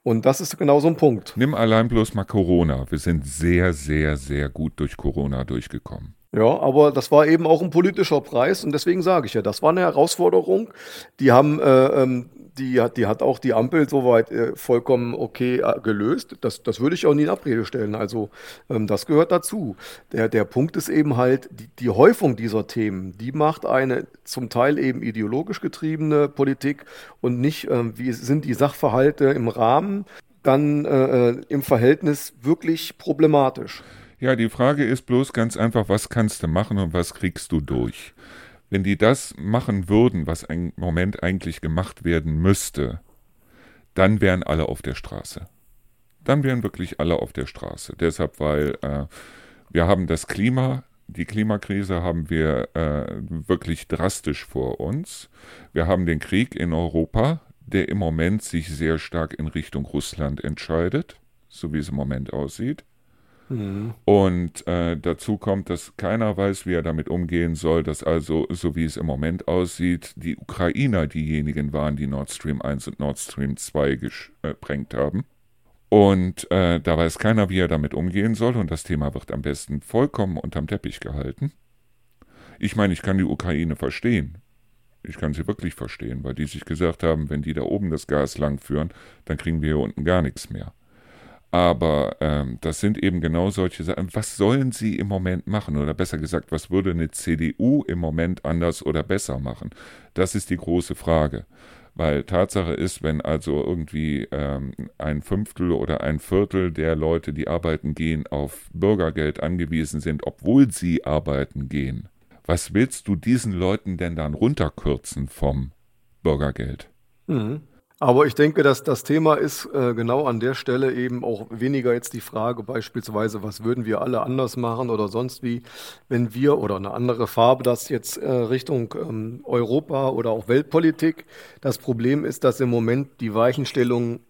Speaker 2: Und das ist genau so ein Punkt.
Speaker 1: Nimm allein bloß mal Corona. Wir sind sehr, sehr, sehr gut durch Corona durchgekommen.
Speaker 2: Ja, aber das war eben auch ein politischer Preis und deswegen sage ich ja, das war eine Herausforderung. Die haben, äh, ähm, die hat, die hat auch die Ampel soweit äh, vollkommen okay äh, gelöst. Das, das würde ich auch nie in Abrede stellen. Also ähm, das gehört dazu. Der, der Punkt ist eben halt, die, die Häufung dieser Themen, die macht eine zum Teil eben ideologisch getriebene Politik und nicht, ähm, wie sind die Sachverhalte im Rahmen, dann äh, äh im Verhältnis wirklich problematisch.
Speaker 1: Ja, die Frage ist bloß ganz einfach, was kannst du machen und was kriegst du durch? Wenn die das machen würden, was im Moment eigentlich gemacht werden müsste, dann wären alle auf der Straße. Dann wären wirklich alle auf der Straße. Deshalb, weil äh, wir haben das Klima, die Klimakrise haben wir äh, wirklich drastisch vor uns. Wir haben den Krieg in Europa, der im Moment sich sehr stark in Richtung Russland entscheidet, so wie es im Moment aussieht. Und äh, dazu kommt, dass keiner weiß, wie er damit umgehen soll, dass also, so wie es im Moment aussieht, die Ukrainer diejenigen waren, die Nord Stream 1 und Nord Stream 2 gesprengt haben. Und äh, da weiß keiner, wie er damit umgehen soll. Und das Thema wird am besten vollkommen unterm Teppich gehalten. Ich meine, ich kann die Ukraine verstehen. Ich kann sie wirklich verstehen, weil die sich gesagt haben, wenn die da oben das Gas langführen, dann kriegen wir hier unten gar nichts mehr. Aber ähm, das sind eben genau solche Sachen. Was sollen sie im Moment machen? Oder besser gesagt, was würde eine CDU im Moment anders oder besser machen? Das ist die große Frage. Weil Tatsache ist, wenn also irgendwie ähm, ein Fünftel oder ein Viertel der Leute, die arbeiten gehen, auf Bürgergeld angewiesen sind, obwohl sie arbeiten gehen, was willst du diesen Leuten denn dann runterkürzen vom Bürgergeld?
Speaker 2: Mhm. Aber ich denke, dass das Thema ist äh, genau an der Stelle eben auch weniger jetzt die Frage beispielsweise, was würden wir alle anders machen oder sonst wie, wenn wir oder eine andere Farbe das jetzt äh, Richtung ähm, Europa oder auch Weltpolitik. Das Problem ist, dass im Moment die Weichenstellungen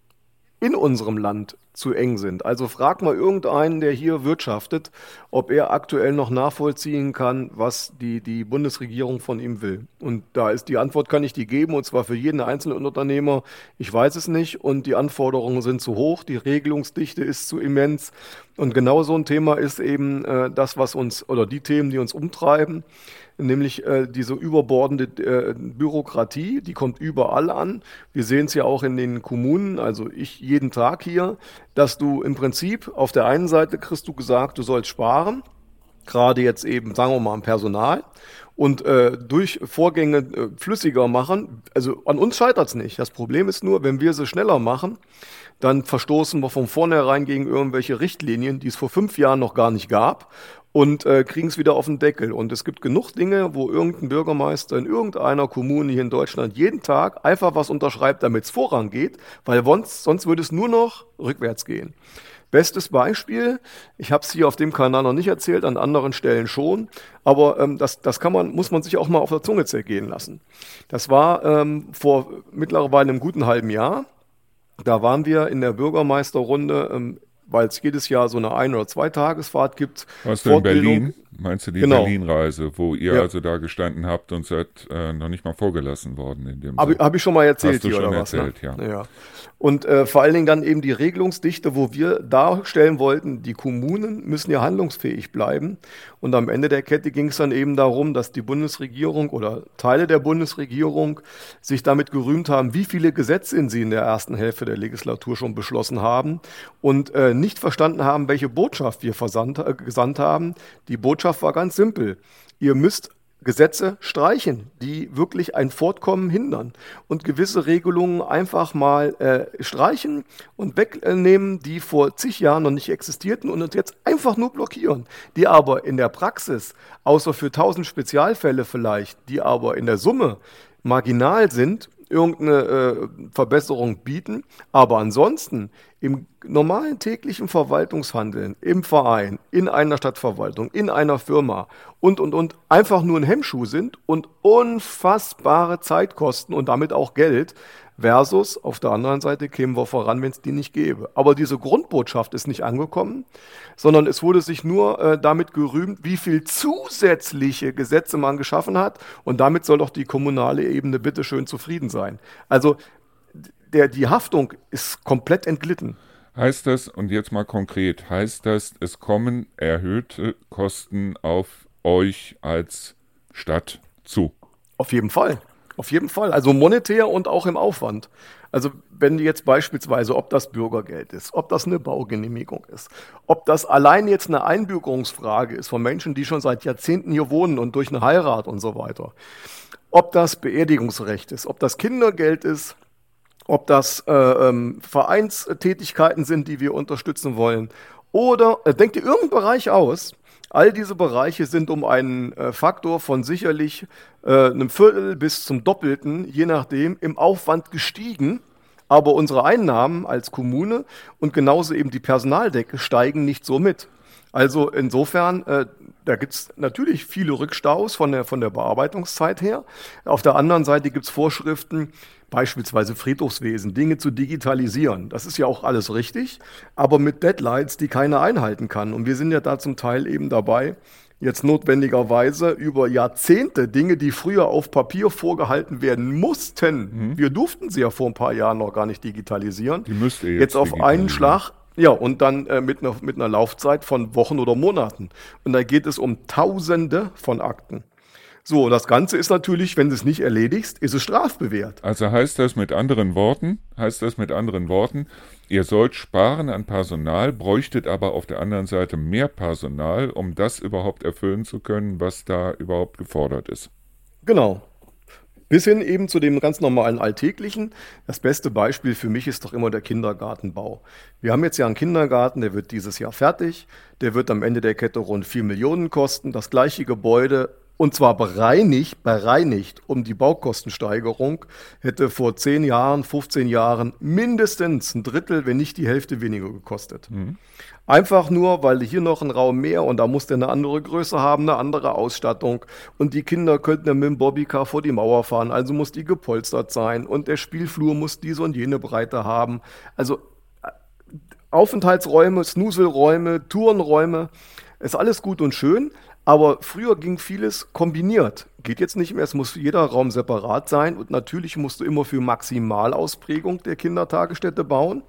Speaker 2: in unserem Land zu eng sind. Also frag mal irgendeinen, der hier wirtschaftet, ob er aktuell noch nachvollziehen kann, was die, die Bundesregierung von ihm will. Und da ist die Antwort, kann ich die geben, und zwar für jeden einzelnen Unternehmer. Ich weiß es nicht und die Anforderungen sind zu hoch, die Regelungsdichte ist zu immens. Und genau so ein Thema ist eben äh, das, was uns, oder die Themen, die uns umtreiben nämlich äh, diese überbordende äh, Bürokratie, die kommt überall an. Wir sehen es ja auch in den Kommunen, also ich jeden Tag hier, dass du im Prinzip auf der einen Seite kriegst du gesagt, du sollst sparen, gerade jetzt eben, sagen wir mal, am Personal und äh, durch Vorgänge äh, flüssiger machen. Also an uns scheitert es nicht. Das Problem ist nur, wenn wir sie schneller machen, dann verstoßen wir von vornherein gegen irgendwelche Richtlinien, die es vor fünf Jahren noch gar nicht gab und äh, kriegen es wieder auf den Deckel. Und es gibt genug Dinge, wo irgendein Bürgermeister in irgendeiner Kommune hier in Deutschland jeden Tag einfach was unterschreibt, damit es vorangeht, weil sonst, sonst würde es nur noch rückwärts gehen. Bestes Beispiel, ich habe es hier auf dem Kanal noch nicht erzählt, an anderen Stellen schon, aber ähm, das, das kann man, muss man sich auch mal auf der Zunge zergehen lassen. Das war ähm, vor mittlerweile einem guten halben Jahr. Da waren wir in der Bürgermeisterrunde ähm, weil es jedes Jahr so eine Ein- oder Zweitagesfahrt gibt.
Speaker 1: Warst du in Berlin? Meinst du die genau. Berlin-Reise, wo ihr ja. also da gestanden habt und seid äh, noch nicht mal vorgelassen worden in dem
Speaker 2: Habe hab ich schon mal erzählt
Speaker 1: Hast du
Speaker 2: hier
Speaker 1: schon
Speaker 2: oder
Speaker 1: erzählt,
Speaker 2: was? Ne? Ja. ja. Und äh, vor allen Dingen dann eben die Regelungsdichte, wo wir darstellen wollten, die Kommunen müssen ja handlungsfähig bleiben. Und am Ende der Kette ging es dann eben darum, dass die Bundesregierung oder Teile der Bundesregierung sich damit gerühmt haben, wie viele Gesetze sie in der ersten Hälfte der Legislatur schon beschlossen haben und äh, nicht verstanden haben, welche Botschaft wir versandt, äh, gesandt haben. Die Botschaft war ganz simpel. Ihr müsst Gesetze streichen, die wirklich ein Fortkommen hindern und gewisse Regelungen einfach mal äh, streichen und wegnehmen, die vor zig Jahren noch nicht existierten und uns jetzt einfach nur blockieren, die aber in der Praxis, außer für tausend Spezialfälle vielleicht, die aber in der Summe marginal sind, irgendeine äh, Verbesserung bieten. Aber ansonsten im normalen täglichen Verwaltungshandeln, im Verein, in einer Stadtverwaltung, in einer Firma und, und, und einfach nur ein Hemmschuh sind und unfassbare Zeit kosten und damit auch Geld, Versus auf der anderen Seite kämen wir voran, wenn es die nicht gäbe. Aber diese Grundbotschaft ist nicht angekommen, sondern es wurde sich nur äh, damit gerühmt, wie viel zusätzliche Gesetze man geschaffen hat. Und damit soll doch die kommunale Ebene bitteschön zufrieden sein. Also der, die Haftung ist komplett entglitten.
Speaker 1: Heißt das, und jetzt mal konkret, heißt das, es kommen erhöhte Kosten auf euch als Stadt zu?
Speaker 2: Auf jeden Fall. Auf jeden Fall. Also monetär und auch im Aufwand. Also wenn jetzt beispielsweise, ob das Bürgergeld ist, ob das eine Baugenehmigung ist, ob das allein jetzt eine Einbürgerungsfrage ist von Menschen, die schon seit Jahrzehnten hier wohnen und durch eine Heirat und so weiter, ob das Beerdigungsrecht ist, ob das Kindergeld ist, ob das äh, ähm, Vereinstätigkeiten sind, die wir unterstützen wollen, oder äh, denkt ihr irgendeinen Bereich aus, All diese Bereiche sind um einen äh, Faktor von sicherlich äh, einem Viertel bis zum Doppelten, je nachdem, im Aufwand gestiegen. Aber unsere Einnahmen als Kommune und genauso eben die Personaldecke steigen nicht so mit. Also insofern, äh, da gibt es natürlich viele Rückstaus von der, von der Bearbeitungszeit her. Auf der anderen Seite gibt es Vorschriften, beispielsweise Friedhofswesen, Dinge zu digitalisieren. Das ist ja auch alles richtig, aber mit Deadlines, die keiner einhalten kann. Und wir sind ja da zum Teil eben dabei, jetzt notwendigerweise über Jahrzehnte Dinge, die früher auf Papier vorgehalten werden mussten. Mhm. Wir durften sie ja vor ein paar Jahren noch gar nicht digitalisieren.
Speaker 1: Die müsst ihr
Speaker 2: jetzt, jetzt auf einen Schlag ja, und dann äh, mit, einer, mit einer Laufzeit von Wochen oder Monaten. Und da geht es um Tausende von Akten. So, das Ganze ist natürlich, wenn du es nicht erledigst, ist es strafbewehrt.
Speaker 1: Also heißt das mit anderen Worten, heißt das mit anderen Worten, ihr sollt sparen an Personal, bräuchtet aber auf der anderen Seite mehr Personal, um das überhaupt erfüllen zu können, was da überhaupt gefordert ist.
Speaker 2: Genau. Bis hin eben zu dem ganz normalen Alltäglichen. Das beste Beispiel für mich ist doch immer der Kindergartenbau. Wir haben jetzt ja einen Kindergarten, der wird dieses Jahr fertig. Der wird am Ende der Kette rund 4 Millionen kosten. Das gleiche Gebäude und zwar bereinigt, bereinigt um die Baukostensteigerung, hätte vor 10 Jahren, 15 Jahren mindestens ein Drittel, wenn nicht die Hälfte weniger gekostet. Mhm. Einfach nur, weil hier noch ein Raum mehr und da muss der eine andere Größe haben, eine andere Ausstattung. Und die Kinder könnten ja mit dem Bobbycar vor die Mauer fahren, also muss die gepolstert sein. Und der Spielflur muss diese und jene Breite haben. Also äh, Aufenthaltsräume, Snuselräume, Tourenräume, ist alles gut und schön, aber früher ging vieles kombiniert. Geht jetzt nicht mehr. Es muss jeder Raum separat sein. Und natürlich musst du immer für Maximalausprägung der Kindertagesstätte bauen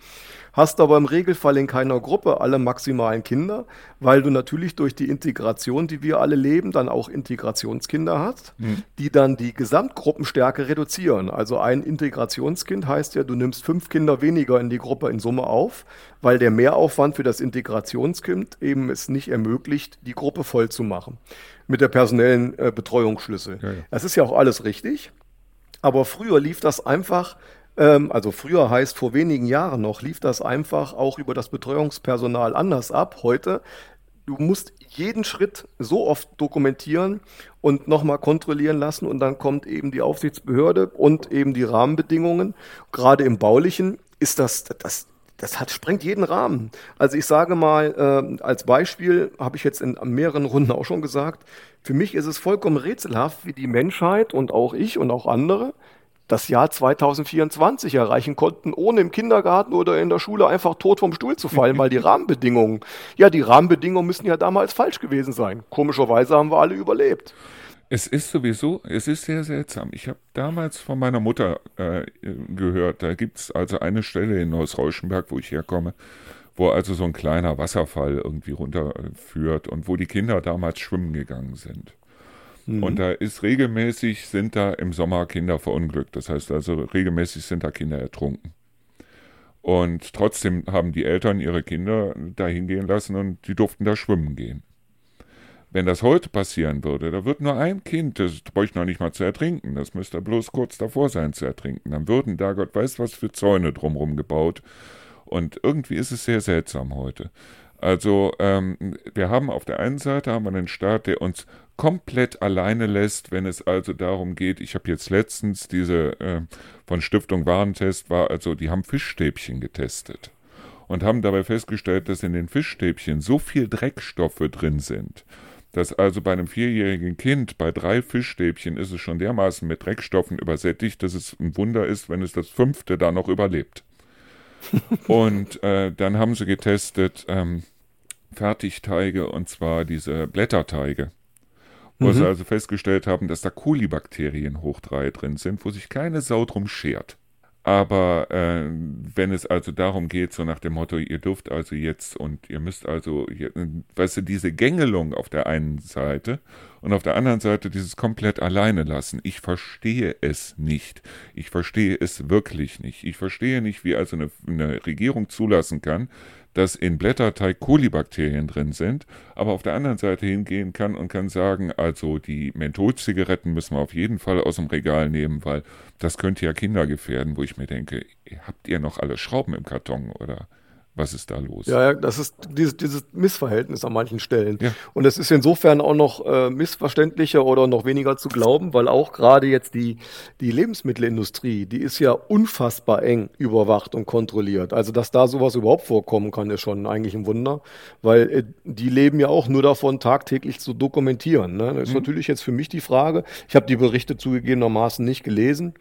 Speaker 2: hast aber im Regelfall in keiner Gruppe alle maximalen Kinder, weil du natürlich durch die Integration, die wir alle leben, dann auch Integrationskinder hast, mhm. die dann die Gesamtgruppenstärke reduzieren. Also ein Integrationskind heißt ja, du nimmst fünf Kinder weniger in die Gruppe in Summe auf, weil der Mehraufwand für das Integrationskind eben es nicht ermöglicht, die Gruppe voll zu machen mit der personellen äh, Betreuungsschlüssel. Ja, ja. Das ist ja auch alles richtig. Aber früher lief das einfach ähm, also früher heißt vor wenigen Jahren noch, lief das einfach auch über das Betreuungspersonal anders ab. Heute, du musst jeden Schritt so oft dokumentieren und nochmal kontrollieren lassen und dann kommt eben die Aufsichtsbehörde und eben die Rahmenbedingungen. Gerade im Baulichen ist das, das, das hat, sprengt jeden Rahmen. Also ich sage mal, äh, als Beispiel habe ich jetzt in mehreren Runden auch schon gesagt, für mich ist es vollkommen rätselhaft, wie die Menschheit und auch ich und auch andere das Jahr 2024 erreichen konnten, ohne im Kindergarten oder in der Schule einfach tot vom Stuhl zu fallen, weil die Rahmenbedingungen, ja, die Rahmenbedingungen müssen ja damals falsch gewesen sein. Komischerweise haben wir alle überlebt.
Speaker 1: Es ist sowieso, es ist sehr seltsam. Ich habe damals von meiner Mutter äh, gehört, da gibt es also eine Stelle in Neuss-Reuschenberg, wo ich herkomme, wo also so ein kleiner Wasserfall irgendwie runterführt und wo die Kinder damals schwimmen gegangen sind. Mhm. Und da ist regelmäßig, sind da im Sommer Kinder verunglückt. Das heißt also, regelmäßig sind da Kinder ertrunken. Und trotzdem haben die Eltern ihre Kinder dahin gehen lassen und die durften da schwimmen gehen. Wenn das heute passieren würde, da wird nur ein Kind, das bräuchte noch nicht mal zu ertrinken, das müsste bloß kurz davor sein zu ertrinken. Dann würden da Gott weiß was für Zäune drumherum gebaut. Und irgendwie ist es sehr seltsam heute. Also ähm, wir haben auf der einen Seite haben wir einen Staat, der uns komplett alleine lässt, wenn es also darum geht, ich habe jetzt letztens diese äh, von Stiftung Warentest war, also die haben Fischstäbchen getestet und haben dabei festgestellt, dass in den Fischstäbchen so viel Dreckstoffe drin sind, dass also bei einem vierjährigen Kind bei drei Fischstäbchen ist es schon dermaßen mit Dreckstoffen übersättigt, dass es ein Wunder ist, wenn es das fünfte da noch überlebt. und äh, dann haben sie getestet ähm, Fertigteige und zwar diese Blätterteige wo mhm. sie also festgestellt haben, dass da Kolibakterien hoch drei drin sind, wo sich keine Sau drum schert. Aber äh, wenn es also darum geht, so nach dem Motto, ihr dürft also jetzt und ihr müsst also, weißt du, diese Gängelung auf der einen Seite und auf der anderen Seite dieses komplett alleine lassen, ich verstehe es nicht. Ich verstehe es wirklich nicht. Ich verstehe nicht, wie also eine, eine Regierung zulassen kann, dass in Blätterteig Kolibakterien drin sind, aber auf der anderen Seite hingehen kann und kann sagen, also die Mentholzigaretten müssen wir auf jeden Fall aus dem Regal nehmen, weil das könnte ja Kinder gefährden, wo ich mir denke, habt ihr noch alle Schrauben im Karton oder was ist da los?
Speaker 2: Ja, ja das ist dieses, dieses Missverhältnis an manchen Stellen. Ja. Und es ist insofern auch noch äh, missverständlicher oder noch weniger zu glauben, weil auch gerade jetzt die, die Lebensmittelindustrie, die ist ja unfassbar eng überwacht und kontrolliert. Also, dass da sowas überhaupt vorkommen kann, ist schon eigentlich ein Wunder, weil äh, die leben ja auch nur davon, tagtäglich zu dokumentieren. Ne? Das ist mhm. natürlich jetzt für mich die Frage, ich habe die Berichte zugegebenermaßen nicht gelesen,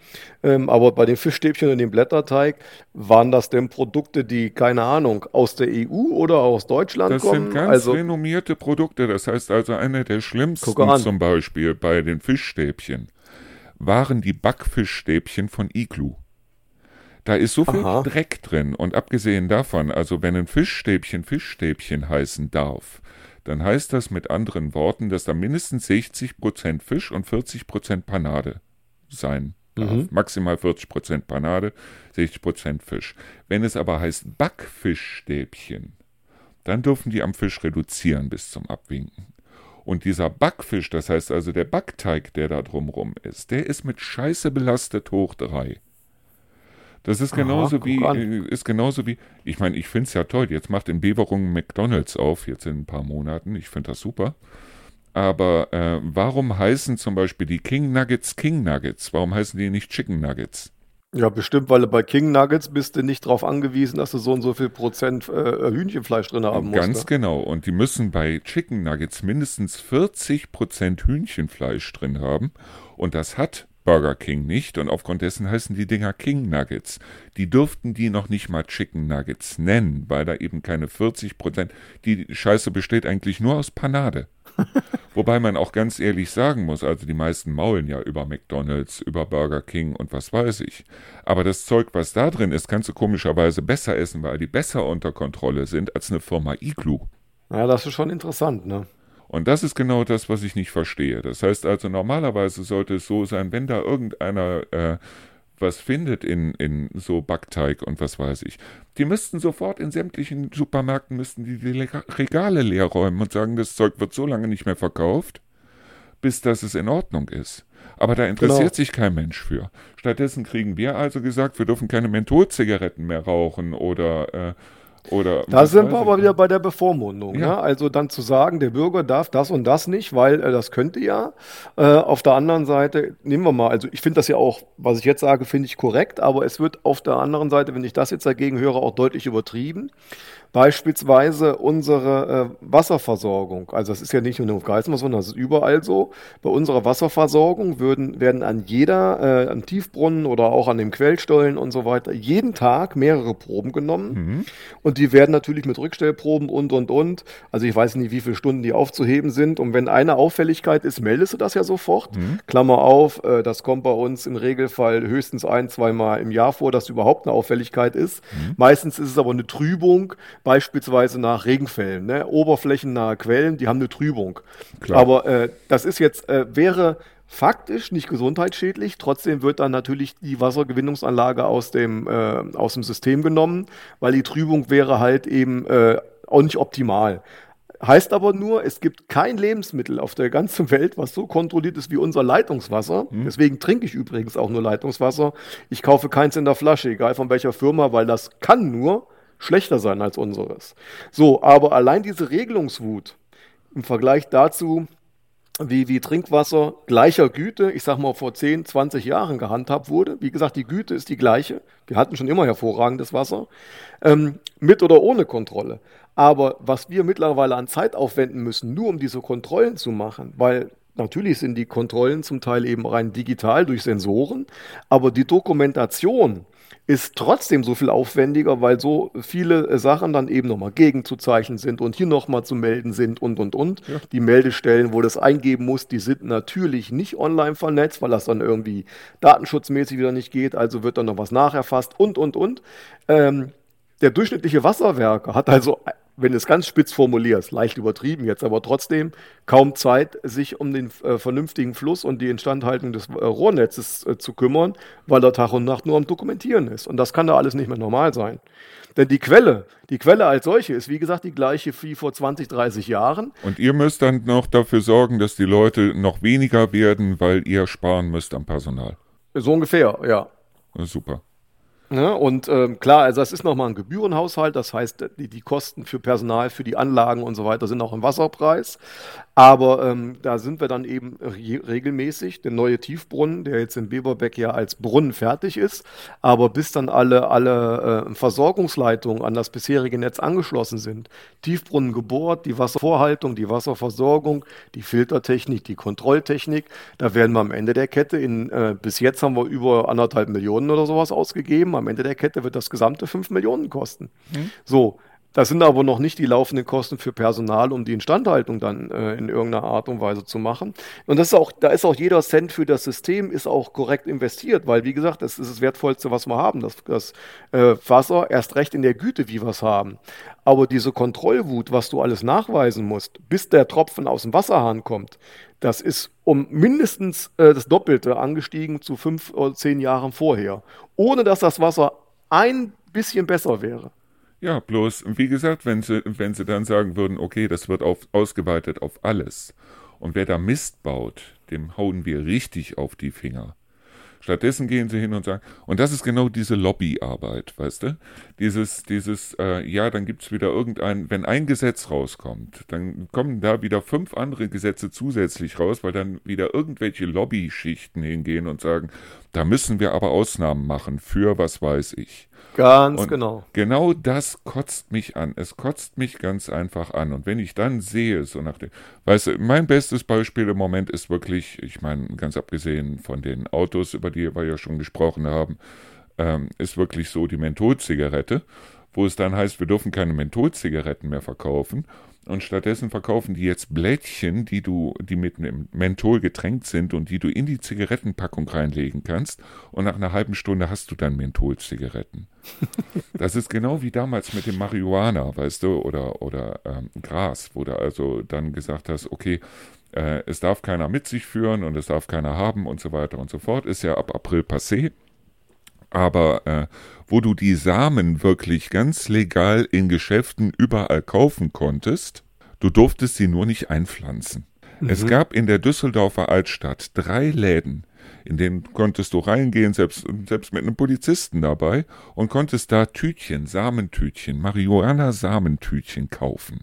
Speaker 2: ähm, aber bei den Fischstäbchen und dem Blätterteig, waren das denn Produkte, die, keine Ahnung, Ahnung, aus der EU oder aus Deutschland
Speaker 1: das
Speaker 2: kommen.
Speaker 1: Das sind ganz also, renommierte Produkte. Das heißt also, eine der schlimmsten zum Beispiel bei den Fischstäbchen waren die Backfischstäbchen von Iglu. Da ist so viel Aha. Dreck drin. Und abgesehen davon, also wenn ein Fischstäbchen Fischstäbchen heißen darf, dann heißt das mit anderen Worten, dass da mindestens 60% Fisch und 40% Panade sein darf. Mhm. Maximal 40% Panade, 60% Fisch. Wenn es aber heißt Backfischstäbchen, dann dürfen die am Fisch reduzieren bis zum Abwinken. Und dieser Backfisch, das heißt also der Backteig, der da drumrum ist, der ist mit Scheiße belastet hoch drei. Das ist genauso Aha, wie, äh, ist genauso wie, ich meine, ich finde es ja toll, jetzt macht in Beverungen McDonalds auf, jetzt in ein paar Monaten, ich finde das super. Aber äh, warum heißen zum Beispiel die King Nuggets King Nuggets? Warum heißen die nicht Chicken Nuggets?
Speaker 2: Ja, bestimmt, weil du bei King Nuggets bist du nicht darauf angewiesen, dass du so und so viel Prozent äh, Hühnchenfleisch drin haben musst.
Speaker 1: Ganz ne? genau. Und die müssen bei Chicken Nuggets mindestens 40 Prozent Hühnchenfleisch drin haben. Und das hat Burger King nicht und aufgrund dessen heißen die Dinger King Nuggets. Die dürften die noch nicht mal Chicken Nuggets nennen, weil da eben keine 40 Prozent. Die Scheiße besteht eigentlich nur aus Panade. Wobei man auch ganz ehrlich sagen muss, also die meisten maulen ja über McDonalds, über Burger King und was weiß ich. Aber das Zeug, was da drin ist, kannst du komischerweise besser essen, weil die besser unter Kontrolle sind als eine Firma Iglu.
Speaker 2: Ja, das ist schon interessant, ne?
Speaker 1: Und das ist genau das, was ich nicht verstehe. Das heißt also, normalerweise sollte es so sein, wenn da irgendeiner äh, was findet in, in so Backteig und was weiß ich, die müssten sofort in sämtlichen Supermärkten, müssten die, die Regale leer räumen und sagen, das Zeug wird so lange nicht mehr verkauft, bis das es in Ordnung ist. Aber da interessiert genau. sich kein Mensch für. Stattdessen kriegen wir also gesagt, wir dürfen keine Mentholzigaretten mehr rauchen oder äh, oder
Speaker 2: da sind wir aber wieder bei der Bevormundung. Ja. Ne? Also dann zu sagen, der Bürger darf das und das nicht, weil äh, das könnte ja. Äh, auf der anderen Seite, nehmen wir mal, also ich finde das ja auch, was ich jetzt sage, finde ich korrekt, aber es wird auf der anderen Seite, wenn ich das jetzt dagegen höre, auch deutlich übertrieben. Beispielsweise unsere äh, Wasserversorgung. Also das ist ja nicht nur in Geismar, sondern das ist überall so. Bei unserer Wasserversorgung würden, werden an jeder, äh, am Tiefbrunnen oder auch an dem Quellstollen und so weiter, jeden Tag mehrere Proben genommen. Mhm. Und die werden natürlich mit Rückstellproben und, und, und. Also ich weiß nicht, wie viele Stunden die aufzuheben sind. Und wenn eine Auffälligkeit ist, meldest du das ja sofort. Mhm. Klammer auf, äh, das kommt bei uns im Regelfall höchstens ein, zweimal im Jahr vor, dass überhaupt eine Auffälligkeit ist. Mhm. Meistens ist es aber eine Trübung beispielsweise nach Regenfällen, ne? oberflächennahe Quellen, die haben eine Trübung. Klar. Aber äh, das ist jetzt, äh, wäre faktisch nicht gesundheitsschädlich, trotzdem wird dann natürlich die Wassergewinnungsanlage aus dem, äh, aus dem System genommen, weil die Trübung wäre halt eben äh, auch nicht optimal. Heißt aber nur, es gibt kein Lebensmittel auf der ganzen Welt, was so kontrolliert ist wie unser Leitungswasser. Mhm. Deswegen trinke ich übrigens auch nur Leitungswasser. Ich kaufe keins in der Flasche, egal von welcher Firma, weil das kann nur schlechter sein als unseres. So, aber allein diese Regelungswut im Vergleich dazu, wie, wie Trinkwasser gleicher Güte, ich sag mal vor 10, 20 Jahren gehandhabt wurde. Wie gesagt, die Güte ist die gleiche. Wir hatten schon immer hervorragendes Wasser, ähm, mit oder ohne Kontrolle. Aber was wir mittlerweile an Zeit aufwenden müssen, nur um diese Kontrollen zu machen, weil natürlich sind die Kontrollen zum Teil eben rein digital durch Sensoren, aber die Dokumentation, ist trotzdem so viel aufwendiger, weil so viele äh, Sachen dann eben nochmal gegenzuzeichnen sind und hier nochmal zu melden sind und, und, und. Ja. Die Meldestellen, wo das eingeben muss, die sind natürlich nicht online vernetzt, weil das dann irgendwie datenschutzmäßig wieder nicht geht. Also wird dann noch was nacherfasst und, und, und. Ähm, der durchschnittliche Wasserwerker hat also wenn du es ganz spitz formulierst, leicht übertrieben jetzt, aber trotzdem kaum Zeit, sich um den äh, vernünftigen Fluss und die Instandhaltung des äh, Rohrnetzes äh, zu kümmern, weil er Tag und Nacht nur am Dokumentieren ist. Und das kann da alles nicht mehr normal sein. Denn die Quelle, die Quelle als solche ist, wie gesagt, die gleiche wie vor 20, 30 Jahren.
Speaker 1: Und ihr müsst dann noch dafür sorgen, dass die Leute noch weniger werden, weil ihr sparen müsst am Personal.
Speaker 2: So ungefähr, ja.
Speaker 1: Super.
Speaker 2: Ne? Und ähm, klar, also das ist nochmal ein Gebührenhaushalt, das heißt, die, die Kosten für Personal, für die Anlagen und so weiter sind auch im Wasserpreis. Aber ähm, da sind wir dann eben regelmäßig. Der neue Tiefbrunnen, der jetzt in Beberbeck ja als Brunnen fertig ist, aber bis dann alle, alle äh, Versorgungsleitungen an das bisherige Netz angeschlossen sind, Tiefbrunnen gebohrt, die Wasservorhaltung, die Wasserversorgung, die Filtertechnik, die Kontrolltechnik, da werden wir am Ende der Kette in, äh, bis jetzt haben wir über anderthalb Millionen oder sowas ausgegeben. Am Ende der Kette wird das gesamte fünf Millionen kosten. Mhm. So, Das sind aber noch nicht die laufenden Kosten für Personal, um die Instandhaltung dann äh, in irgendeiner Art und Weise zu machen. Und das ist auch, da ist auch jeder Cent für das System ist auch korrekt investiert, weil wie gesagt, das ist das Wertvollste, was wir haben, das, das äh, Wasser, erst recht in der Güte, wie wir es haben. Aber diese Kontrollwut, was du alles nachweisen musst, bis der Tropfen aus dem Wasserhahn kommt, das ist um mindestens äh, das Doppelte angestiegen zu fünf oder zehn Jahren vorher, ohne dass das Wasser ein bisschen besser wäre.
Speaker 1: Ja, bloß, wie gesagt, wenn sie, wenn sie dann sagen würden, okay, das wird auf, ausgeweitet auf alles. Und wer da Mist baut, dem hauen wir richtig auf die Finger. Stattdessen gehen sie hin und sagen, und das ist genau diese Lobbyarbeit, weißt du? Dieses, dieses, äh, ja, dann gibt's wieder irgendein, wenn ein Gesetz rauskommt, dann kommen da wieder fünf andere Gesetze zusätzlich raus, weil dann wieder irgendwelche Lobbyschichten hingehen und sagen, da müssen wir aber Ausnahmen machen für was weiß ich.
Speaker 2: Ganz
Speaker 1: und
Speaker 2: genau.
Speaker 1: Genau das kotzt mich an. Es kotzt mich ganz einfach an. Und wenn ich dann sehe, so nach dem, weißt du, mein bestes Beispiel im Moment ist wirklich, ich meine, ganz abgesehen von den Autos, über die wir ja schon gesprochen haben, ähm, ist wirklich so die Mentholzigarette, wo es dann heißt, wir dürfen keine Mentholzigaretten mehr verkaufen. Und stattdessen verkaufen die jetzt Blättchen, die du, die mit einem Menthol getränkt sind und die du in die Zigarettenpackung reinlegen kannst. Und nach einer halben Stunde hast du dann Mentholzigaretten. das ist genau wie damals mit dem Marihuana, weißt du, oder, oder ähm, Gras, wo du also dann gesagt hast, okay, äh, es darf keiner mit sich führen und es darf keiner haben und so weiter und so fort. Ist ja ab April passé aber äh, wo du die Samen wirklich ganz legal in Geschäften überall kaufen konntest, du durftest sie nur nicht einpflanzen. Mhm. Es gab in der Düsseldorfer Altstadt drei Läden, in denen konntest du reingehen, selbst, selbst mit einem Polizisten dabei, und konntest da Tütchen, Samentütchen, Marihuana-Samentütchen kaufen.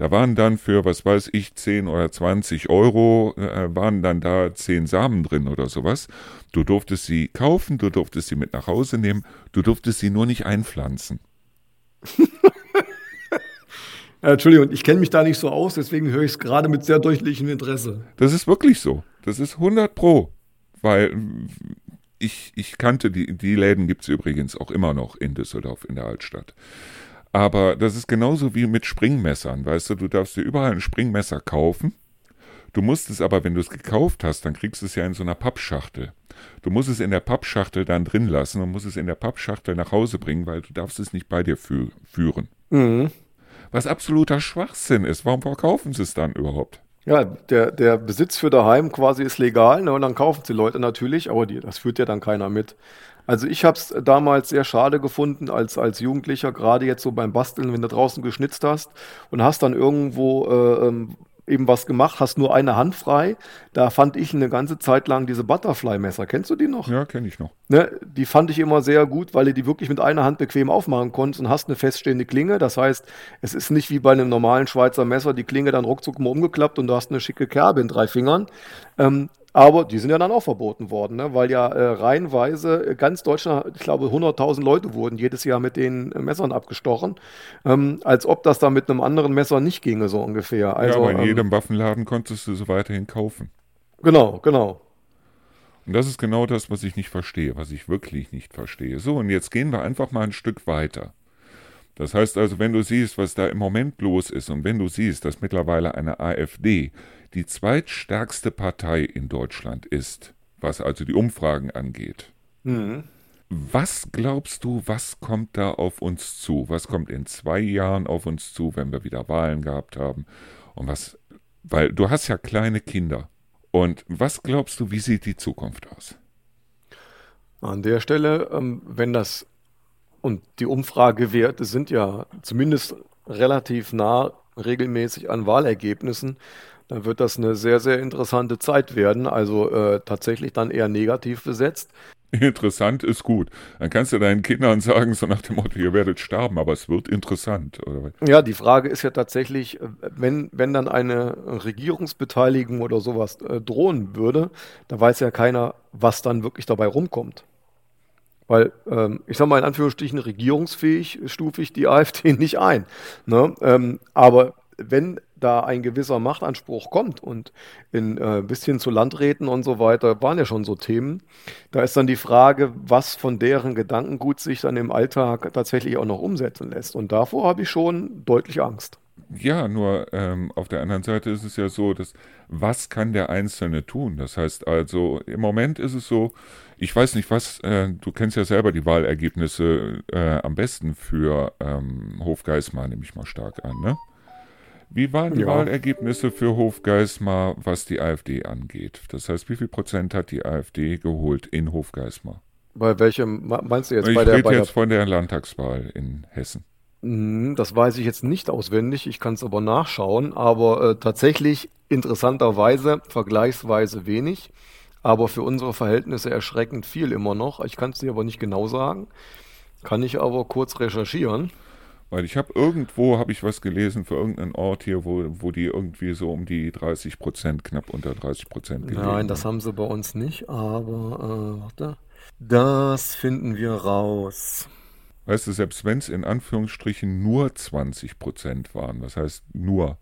Speaker 1: Da waren dann für, was weiß ich, 10 oder 20 Euro, äh, waren dann da 10 Samen drin oder sowas. Du durftest sie kaufen, du durftest sie mit nach Hause nehmen, du durftest sie nur nicht einpflanzen.
Speaker 2: Entschuldigung, ich kenne mich da nicht so aus, deswegen höre ich es gerade mit sehr deutlichem Interesse.
Speaker 1: Das ist wirklich so. Das ist 100 Pro. Weil ich, ich kannte, die, die Läden gibt es übrigens auch immer noch in Düsseldorf in der Altstadt. Aber das ist genauso wie mit Springmessern, weißt du, du darfst dir überall ein Springmesser kaufen. Du musst es aber, wenn du es gekauft hast, dann kriegst du es ja in so einer Pappschachtel. Du musst es in der Pappschachtel dann drin lassen und musst es in der Pappschachtel nach Hause bringen, weil du darfst es nicht bei dir fü führen. Mhm. Was absoluter Schwachsinn ist. Warum verkaufen sie es dann überhaupt?
Speaker 2: Ja, der, der Besitz für daheim quasi ist legal, ne, und dann kaufen sie Leute natürlich, aber die, das führt ja dann keiner mit. Also ich habe es damals sehr schade gefunden, als, als Jugendlicher, gerade jetzt so beim Basteln, wenn du draußen geschnitzt hast und hast dann irgendwo äh, ähm, eben was gemacht, hast nur eine Hand frei. Da fand ich eine ganze Zeit lang diese Butterfly-Messer. Kennst du die noch?
Speaker 1: Ja, kenne ich noch.
Speaker 2: Ne, die fand ich immer sehr gut, weil du die wirklich mit einer Hand bequem aufmachen konntest und hast eine feststehende Klinge. Das heißt, es ist nicht wie bei einem normalen Schweizer Messer, die Klinge dann ruckzuck mal umgeklappt und du hast eine schicke Kerbe in drei Fingern. Ähm, aber die sind ja dann auch verboten worden, ne? weil ja äh, reihenweise ganz Deutschland, ich glaube 100.000 Leute wurden jedes Jahr mit den äh, Messern abgestochen, ähm, als ob das da mit einem anderen Messer nicht ginge, so ungefähr.
Speaker 1: Also, ja, aber in ähm, jedem Waffenladen konntest du sie weiterhin kaufen.
Speaker 2: Genau, genau.
Speaker 1: Und das ist genau das, was ich nicht verstehe, was ich wirklich nicht verstehe. So, und jetzt gehen wir einfach mal ein Stück weiter. Das heißt also, wenn du siehst, was da im Moment los ist und wenn du siehst, dass mittlerweile eine AfD die zweitstärkste Partei in Deutschland ist, was also die Umfragen angeht. Mhm. Was glaubst du, was kommt da auf uns zu? Was kommt in zwei Jahren auf uns zu, wenn wir wieder Wahlen gehabt haben? Und was, weil du hast ja kleine Kinder. Und was glaubst du, wie sieht die Zukunft aus?
Speaker 2: An der Stelle, ähm, wenn das und die Umfragewerte sind ja zumindest relativ nah regelmäßig an Wahlergebnissen, dann wird das eine sehr, sehr interessante Zeit werden. Also äh, tatsächlich dann eher negativ besetzt.
Speaker 1: Interessant ist gut. Dann kannst du deinen Kindern sagen, so nach dem Motto, ihr werdet sterben, aber es wird interessant. Oder?
Speaker 2: Ja, die Frage ist ja tatsächlich, wenn, wenn dann eine Regierungsbeteiligung oder sowas äh, drohen würde, da weiß ja keiner, was dann wirklich dabei rumkommt. Weil, ähm, ich sage mal in Anführungsstrichen, regierungsfähig stufe ich die AfD nicht ein. Ne? Ähm, aber wenn da ein gewisser Machtanspruch kommt und in äh, bis zu Landräten und so weiter waren ja schon so Themen. Da ist dann die Frage, was von deren Gedankengut sich dann im Alltag tatsächlich auch noch umsetzen lässt. Und davor habe ich schon deutlich Angst.
Speaker 1: Ja, nur ähm, auf der anderen Seite ist es ja so, dass was kann der Einzelne tun? Das heißt also, im Moment ist es so, ich weiß nicht was, äh, du kennst ja selber die Wahlergebnisse äh, am besten für ähm, Hofgeismar, nehme ich mal stark an, ne? Wie waren die ja. Wahlergebnisse für Hofgeismar, was die AfD angeht? Das heißt, wie viel Prozent hat die AfD geholt in Hofgeismar?
Speaker 2: Bei welchem meinst du jetzt?
Speaker 1: Ich
Speaker 2: bei
Speaker 1: der, rede jetzt der... von der Landtagswahl in Hessen.
Speaker 2: Hm, das weiß ich jetzt nicht auswendig, ich kann es aber nachschauen, aber äh, tatsächlich interessanterweise vergleichsweise wenig, aber für unsere Verhältnisse erschreckend viel immer noch. Ich kann es dir aber nicht genau sagen, kann ich aber kurz recherchieren.
Speaker 1: Weil ich habe irgendwo, habe ich was gelesen für irgendeinen Ort hier, wo, wo die irgendwie so um die 30 Prozent, knapp unter 30 Prozent
Speaker 2: gelegen Nein, das haben sie bei uns nicht, aber äh, warte. Das finden wir raus.
Speaker 1: Weißt du, selbst wenn es in Anführungsstrichen nur 20 Prozent waren, was heißt nur,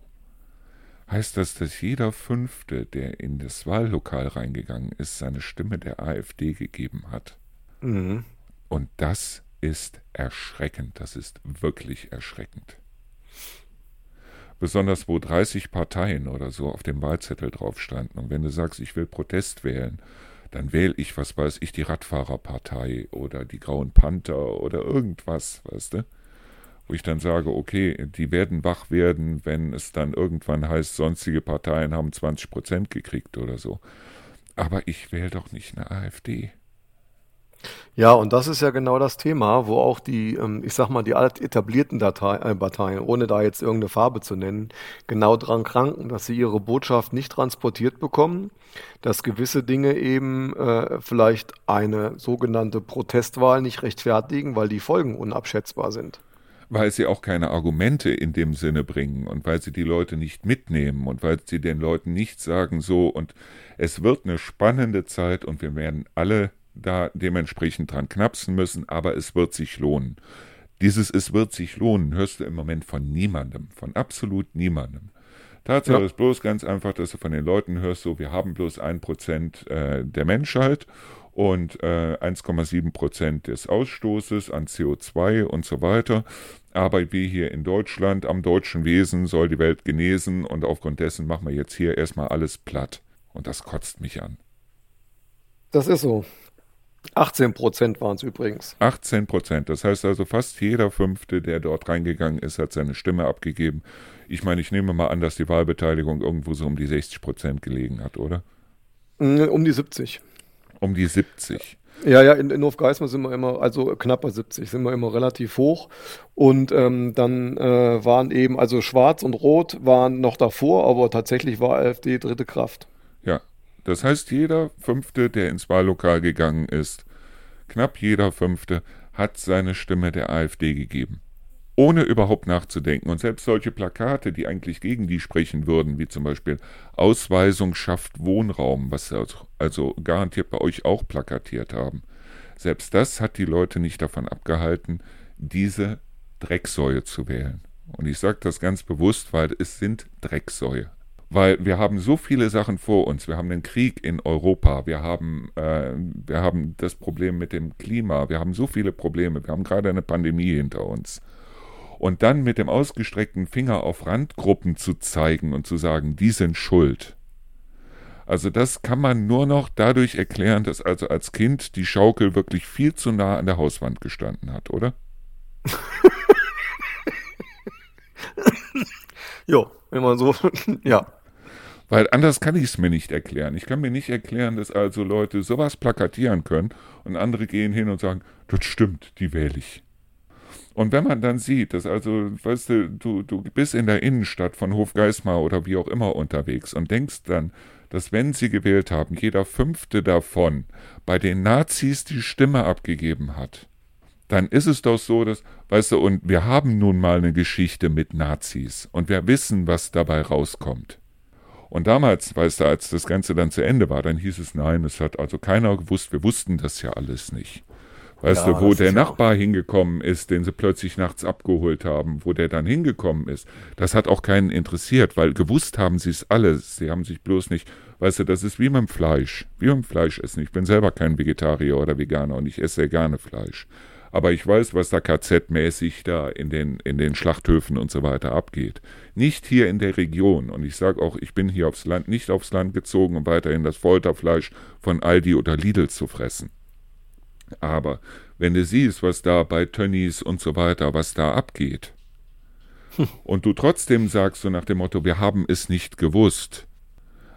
Speaker 1: heißt das, dass jeder Fünfte, der in das Wahllokal reingegangen ist, seine Stimme der AfD gegeben hat. Mhm. Und das ist erschreckend, das ist wirklich erschreckend. Besonders wo 30 Parteien oder so auf dem Wahlzettel drauf standen. Und wenn du sagst, ich will Protest wählen dann wähle ich, was weiß ich, die Radfahrerpartei oder die Grauen Panther oder irgendwas, weißt du? Wo ich dann sage, okay, die werden wach werden, wenn es dann irgendwann heißt, sonstige Parteien haben 20 Prozent gekriegt oder so. Aber ich wähle doch nicht eine AfD.
Speaker 2: Ja, und das ist ja genau das Thema, wo auch die, ähm, ich sag mal, die etablierten Datei, äh, Parteien, ohne da jetzt irgendeine Farbe zu nennen, genau dran kranken, dass sie ihre Botschaft nicht transportiert bekommen, dass gewisse Dinge eben äh, vielleicht eine sogenannte Protestwahl nicht rechtfertigen, weil die Folgen unabschätzbar sind.
Speaker 1: Weil sie auch keine Argumente in dem Sinne bringen und weil sie die Leute nicht mitnehmen und weil sie den Leuten nicht sagen, so und es wird eine spannende Zeit und wir werden alle da dementsprechend dran knapsen müssen, aber es wird sich lohnen. Dieses Es wird sich lohnen hörst du im Moment von niemandem, von absolut niemandem. Tatsache ja. ist bloß ganz einfach, dass du von den Leuten hörst, so wir haben bloß ein Prozent äh, der Menschheit und äh, 1,7 Prozent des Ausstoßes an CO2 und so weiter. Aber wir hier in Deutschland, am deutschen Wesen soll die Welt genesen und aufgrund dessen machen wir jetzt hier erstmal alles platt. Und das kotzt mich an.
Speaker 2: Das ist so. 18 Prozent waren es übrigens.
Speaker 1: 18 Prozent. Das heißt also, fast jeder Fünfte, der dort reingegangen ist, hat seine Stimme abgegeben. Ich meine, ich nehme mal an, dass die Wahlbeteiligung irgendwo so um die 60 Prozent gelegen hat, oder?
Speaker 2: Um die 70.
Speaker 1: Um die 70.
Speaker 2: Ja, ja, in, in Hofgeismar sind wir immer, also knapp bei 70, sind wir immer relativ hoch. Und ähm, dann äh, waren eben, also Schwarz und Rot waren noch davor, aber tatsächlich war AfD dritte Kraft.
Speaker 1: Das heißt, jeder Fünfte, der ins Wahllokal gegangen ist, knapp jeder Fünfte, hat seine Stimme der AfD gegeben. Ohne überhaupt nachzudenken. Und selbst solche Plakate, die eigentlich gegen die sprechen würden, wie zum Beispiel Ausweisung schafft Wohnraum, was sie also garantiert bei euch auch plakatiert haben, selbst das hat die Leute nicht davon abgehalten, diese Drecksäue zu wählen. Und ich sage das ganz bewusst, weil es sind Drecksäue. Weil wir haben so viele Sachen vor uns. Wir haben den Krieg in Europa, wir haben, äh, wir haben das Problem mit dem Klima, wir haben so viele Probleme, wir haben gerade eine Pandemie hinter uns. Und dann mit dem ausgestreckten Finger auf Randgruppen zu zeigen und zu sagen, die sind schuld. Also das kann man nur noch dadurch erklären, dass also als Kind die Schaukel wirklich viel zu nah an der Hauswand gestanden hat, oder?
Speaker 2: jo, wenn man so, ja.
Speaker 1: Weil anders kann ich es mir nicht erklären. Ich kann mir nicht erklären, dass also Leute sowas plakatieren können und andere gehen hin und sagen, das stimmt, die wähle ich. Und wenn man dann sieht, dass also, weißt du, du, du bist in der Innenstadt von Hofgeismar oder wie auch immer unterwegs und denkst dann, dass wenn sie gewählt haben, jeder fünfte davon bei den Nazis die Stimme abgegeben hat, dann ist es doch so, dass, weißt du, und wir haben nun mal eine Geschichte mit Nazis und wir wissen, was dabei rauskommt. Und damals, weißt du, als das Ganze dann zu Ende war, dann hieß es, nein, es hat also keiner gewusst, wir wussten das ja alles nicht. Weißt ja, du, wo der Nachbar hingekommen ist, den sie plötzlich nachts abgeholt haben, wo der dann hingekommen ist, das hat auch keinen interessiert, weil gewusst haben sie es alles. Sie haben sich bloß nicht, weißt du, das ist wie mit dem Fleisch, wie mit dem Fleischessen. Ich bin selber kein Vegetarier oder Veganer und ich esse sehr gerne Fleisch. Aber ich weiß, was da KZ-mäßig da in den, in den Schlachthöfen und so weiter abgeht. Nicht hier in der Region. Und ich sage auch, ich bin hier aufs Land, nicht aufs Land gezogen, um weiterhin das Folterfleisch von Aldi oder Lidl zu fressen. Aber wenn du siehst, was da bei Tönnies und so weiter, was da abgeht, hm. und du trotzdem sagst so nach dem Motto, wir haben es nicht gewusst,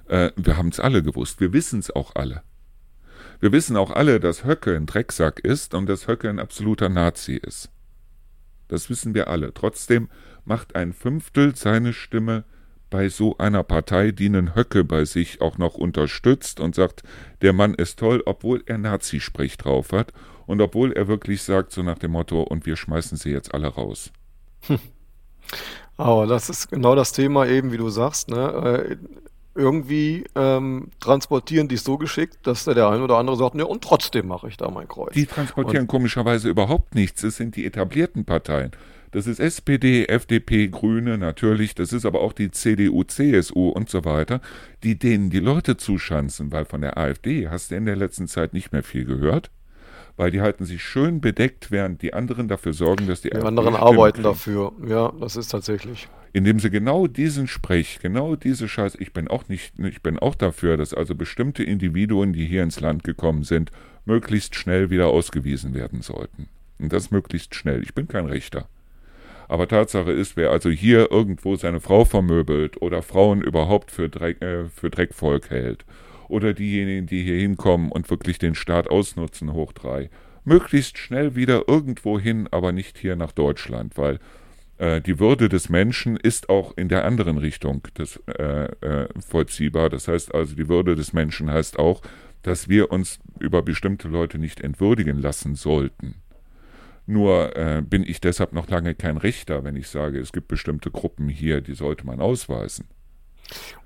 Speaker 1: äh, wir haben es alle gewusst, wir wissen es auch alle. Wir wissen auch alle, dass Höcke ein Drecksack ist und dass Höcke ein absoluter Nazi ist. Das wissen wir alle. Trotzdem macht ein Fünftel seine Stimme bei so einer Partei, die einen Höcke bei sich auch noch unterstützt und sagt, der Mann ist toll, obwohl er Nazi-Sprech drauf hat und obwohl er wirklich sagt, so nach dem Motto, und wir schmeißen sie jetzt alle raus. Hm.
Speaker 2: Aber das ist genau das Thema eben, wie du sagst. Ne? Irgendwie ähm, transportieren die es so geschickt, dass der eine oder andere sagt, ne, und trotzdem mache ich da mein Kreuz.
Speaker 1: Die transportieren und, komischerweise überhaupt nichts. Es sind die etablierten Parteien. Das ist SPD, FDP, Grüne natürlich, das ist aber auch die CDU, CSU und so weiter, die denen die Leute zuschanzen, weil von der AfD hast du in der letzten Zeit nicht mehr viel gehört weil die halten sich schön bedeckt, während die anderen dafür sorgen, dass die,
Speaker 2: die anderen arbeiten kriegen. dafür. Ja, das ist tatsächlich.
Speaker 1: Indem sie genau diesen Sprech, genau diese Scheiße, ich bin auch nicht, ich bin auch dafür, dass also bestimmte Individuen, die hier ins Land gekommen sind, möglichst schnell wieder ausgewiesen werden sollten. Und das möglichst schnell. Ich bin kein Rechter. Aber Tatsache ist, wer also hier irgendwo seine Frau vermöbelt oder Frauen überhaupt für, Dreck, äh, für Dreckvolk hält oder diejenigen, die hier hinkommen und wirklich den Staat ausnutzen, hoch drei, möglichst schnell wieder irgendwo hin, aber nicht hier nach Deutschland, weil äh, die Würde des Menschen ist auch in der anderen Richtung des, äh, äh, vollziehbar. Das heißt also, die Würde des Menschen heißt auch, dass wir uns über bestimmte Leute nicht entwürdigen lassen sollten. Nur äh, bin ich deshalb noch lange kein Richter, wenn ich sage, es gibt bestimmte Gruppen hier, die sollte man ausweisen.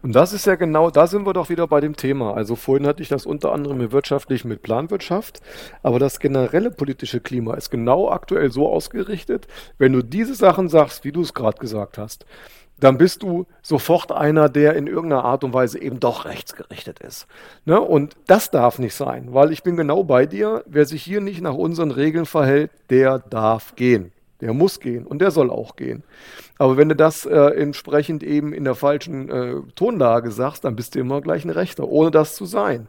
Speaker 2: Und das ist ja genau, da sind wir doch wieder bei dem Thema. Also vorhin hatte ich das unter anderem wirtschaftlich mit Planwirtschaft, aber das generelle politische Klima ist genau aktuell so ausgerichtet, wenn du diese Sachen sagst, wie du es gerade gesagt hast, dann bist du sofort einer, der in irgendeiner Art und Weise eben doch rechtsgerichtet ist. Ne? Und das darf nicht sein, weil ich bin genau bei dir, wer sich hier nicht nach unseren Regeln verhält, der darf gehen. Der muss gehen und der soll auch gehen. Aber wenn du das äh, entsprechend eben in der falschen äh, Tonlage sagst, dann bist du immer gleich ein Rechter, ohne das zu sein.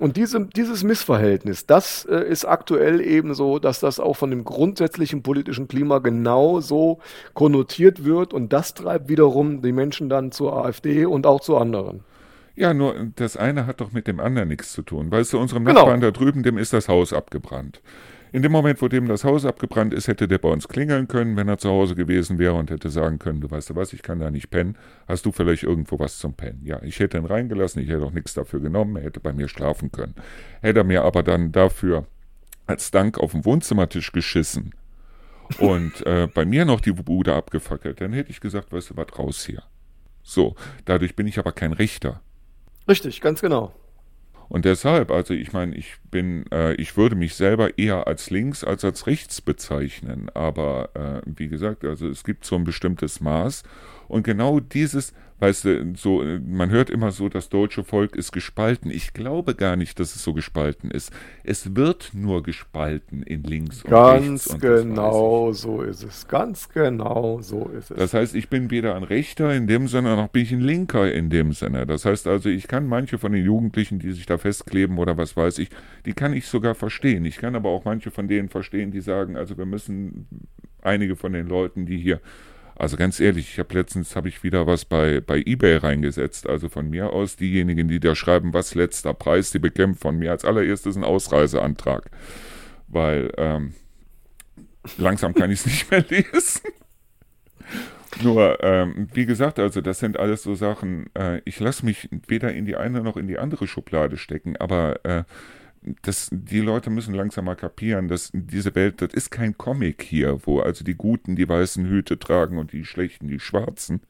Speaker 2: Und diese, dieses Missverhältnis, das äh, ist aktuell eben so, dass das auch von dem grundsätzlichen politischen Klima genau so konnotiert wird und das treibt wiederum die Menschen dann zur AfD und auch zu anderen.
Speaker 1: Ja, nur das eine hat doch mit dem anderen nichts zu tun. Weißt du, unserem genau. Nachbarn da drüben, dem ist das Haus abgebrannt. In dem Moment, wo dem das Haus abgebrannt ist, hätte der bei uns klingeln können, wenn er zu Hause gewesen wäre und hätte sagen können, du weißt du was, ich kann da nicht pennen, hast du vielleicht irgendwo was zum Pennen? Ja, ich hätte ihn reingelassen, ich hätte auch nichts dafür genommen, er hätte bei mir schlafen können. Hätte er mir aber dann dafür als Dank auf den Wohnzimmertisch geschissen und äh, bei mir noch die Bude abgefackelt, dann hätte ich gesagt, weißt du was, raus hier. So, dadurch bin ich aber kein Richter.
Speaker 2: Richtig, ganz genau.
Speaker 1: Und deshalb, also ich meine, ich bin, äh, ich würde mich selber eher als links als als rechts bezeichnen. Aber äh, wie gesagt, also es gibt so ein bestimmtes Maß. Und genau dieses, Weißt du, so, man hört immer so, das deutsche Volk ist gespalten. Ich glaube gar nicht, dass es so gespalten ist. Es wird nur gespalten in links
Speaker 2: und Ganz rechts. Ganz genau so ist es. Ganz genau so ist es.
Speaker 1: Das heißt, ich bin weder ein Rechter in dem Sinne, noch bin ich ein Linker in dem Sinne. Das heißt also, ich kann manche von den Jugendlichen, die sich da festkleben oder was weiß ich, die kann ich sogar verstehen. Ich kann aber auch manche von denen verstehen, die sagen, also wir müssen einige von den Leuten, die hier also ganz ehrlich, ich habe letztens habe ich wieder was bei, bei eBay reingesetzt. Also von mir aus, diejenigen, die da schreiben, was letzter Preis, die bekämpfen von mir als allererstes einen Ausreiseantrag. Weil ähm, langsam kann ich es nicht mehr lesen. Nur, ähm, wie gesagt, also das sind alles so Sachen, äh, ich lasse mich weder in die eine noch in die andere Schublade stecken, aber äh, das, die Leute müssen langsam mal kapieren, dass diese Welt, das ist kein Comic hier, wo also die Guten die weißen Hüte tragen und die Schlechten die schwarzen.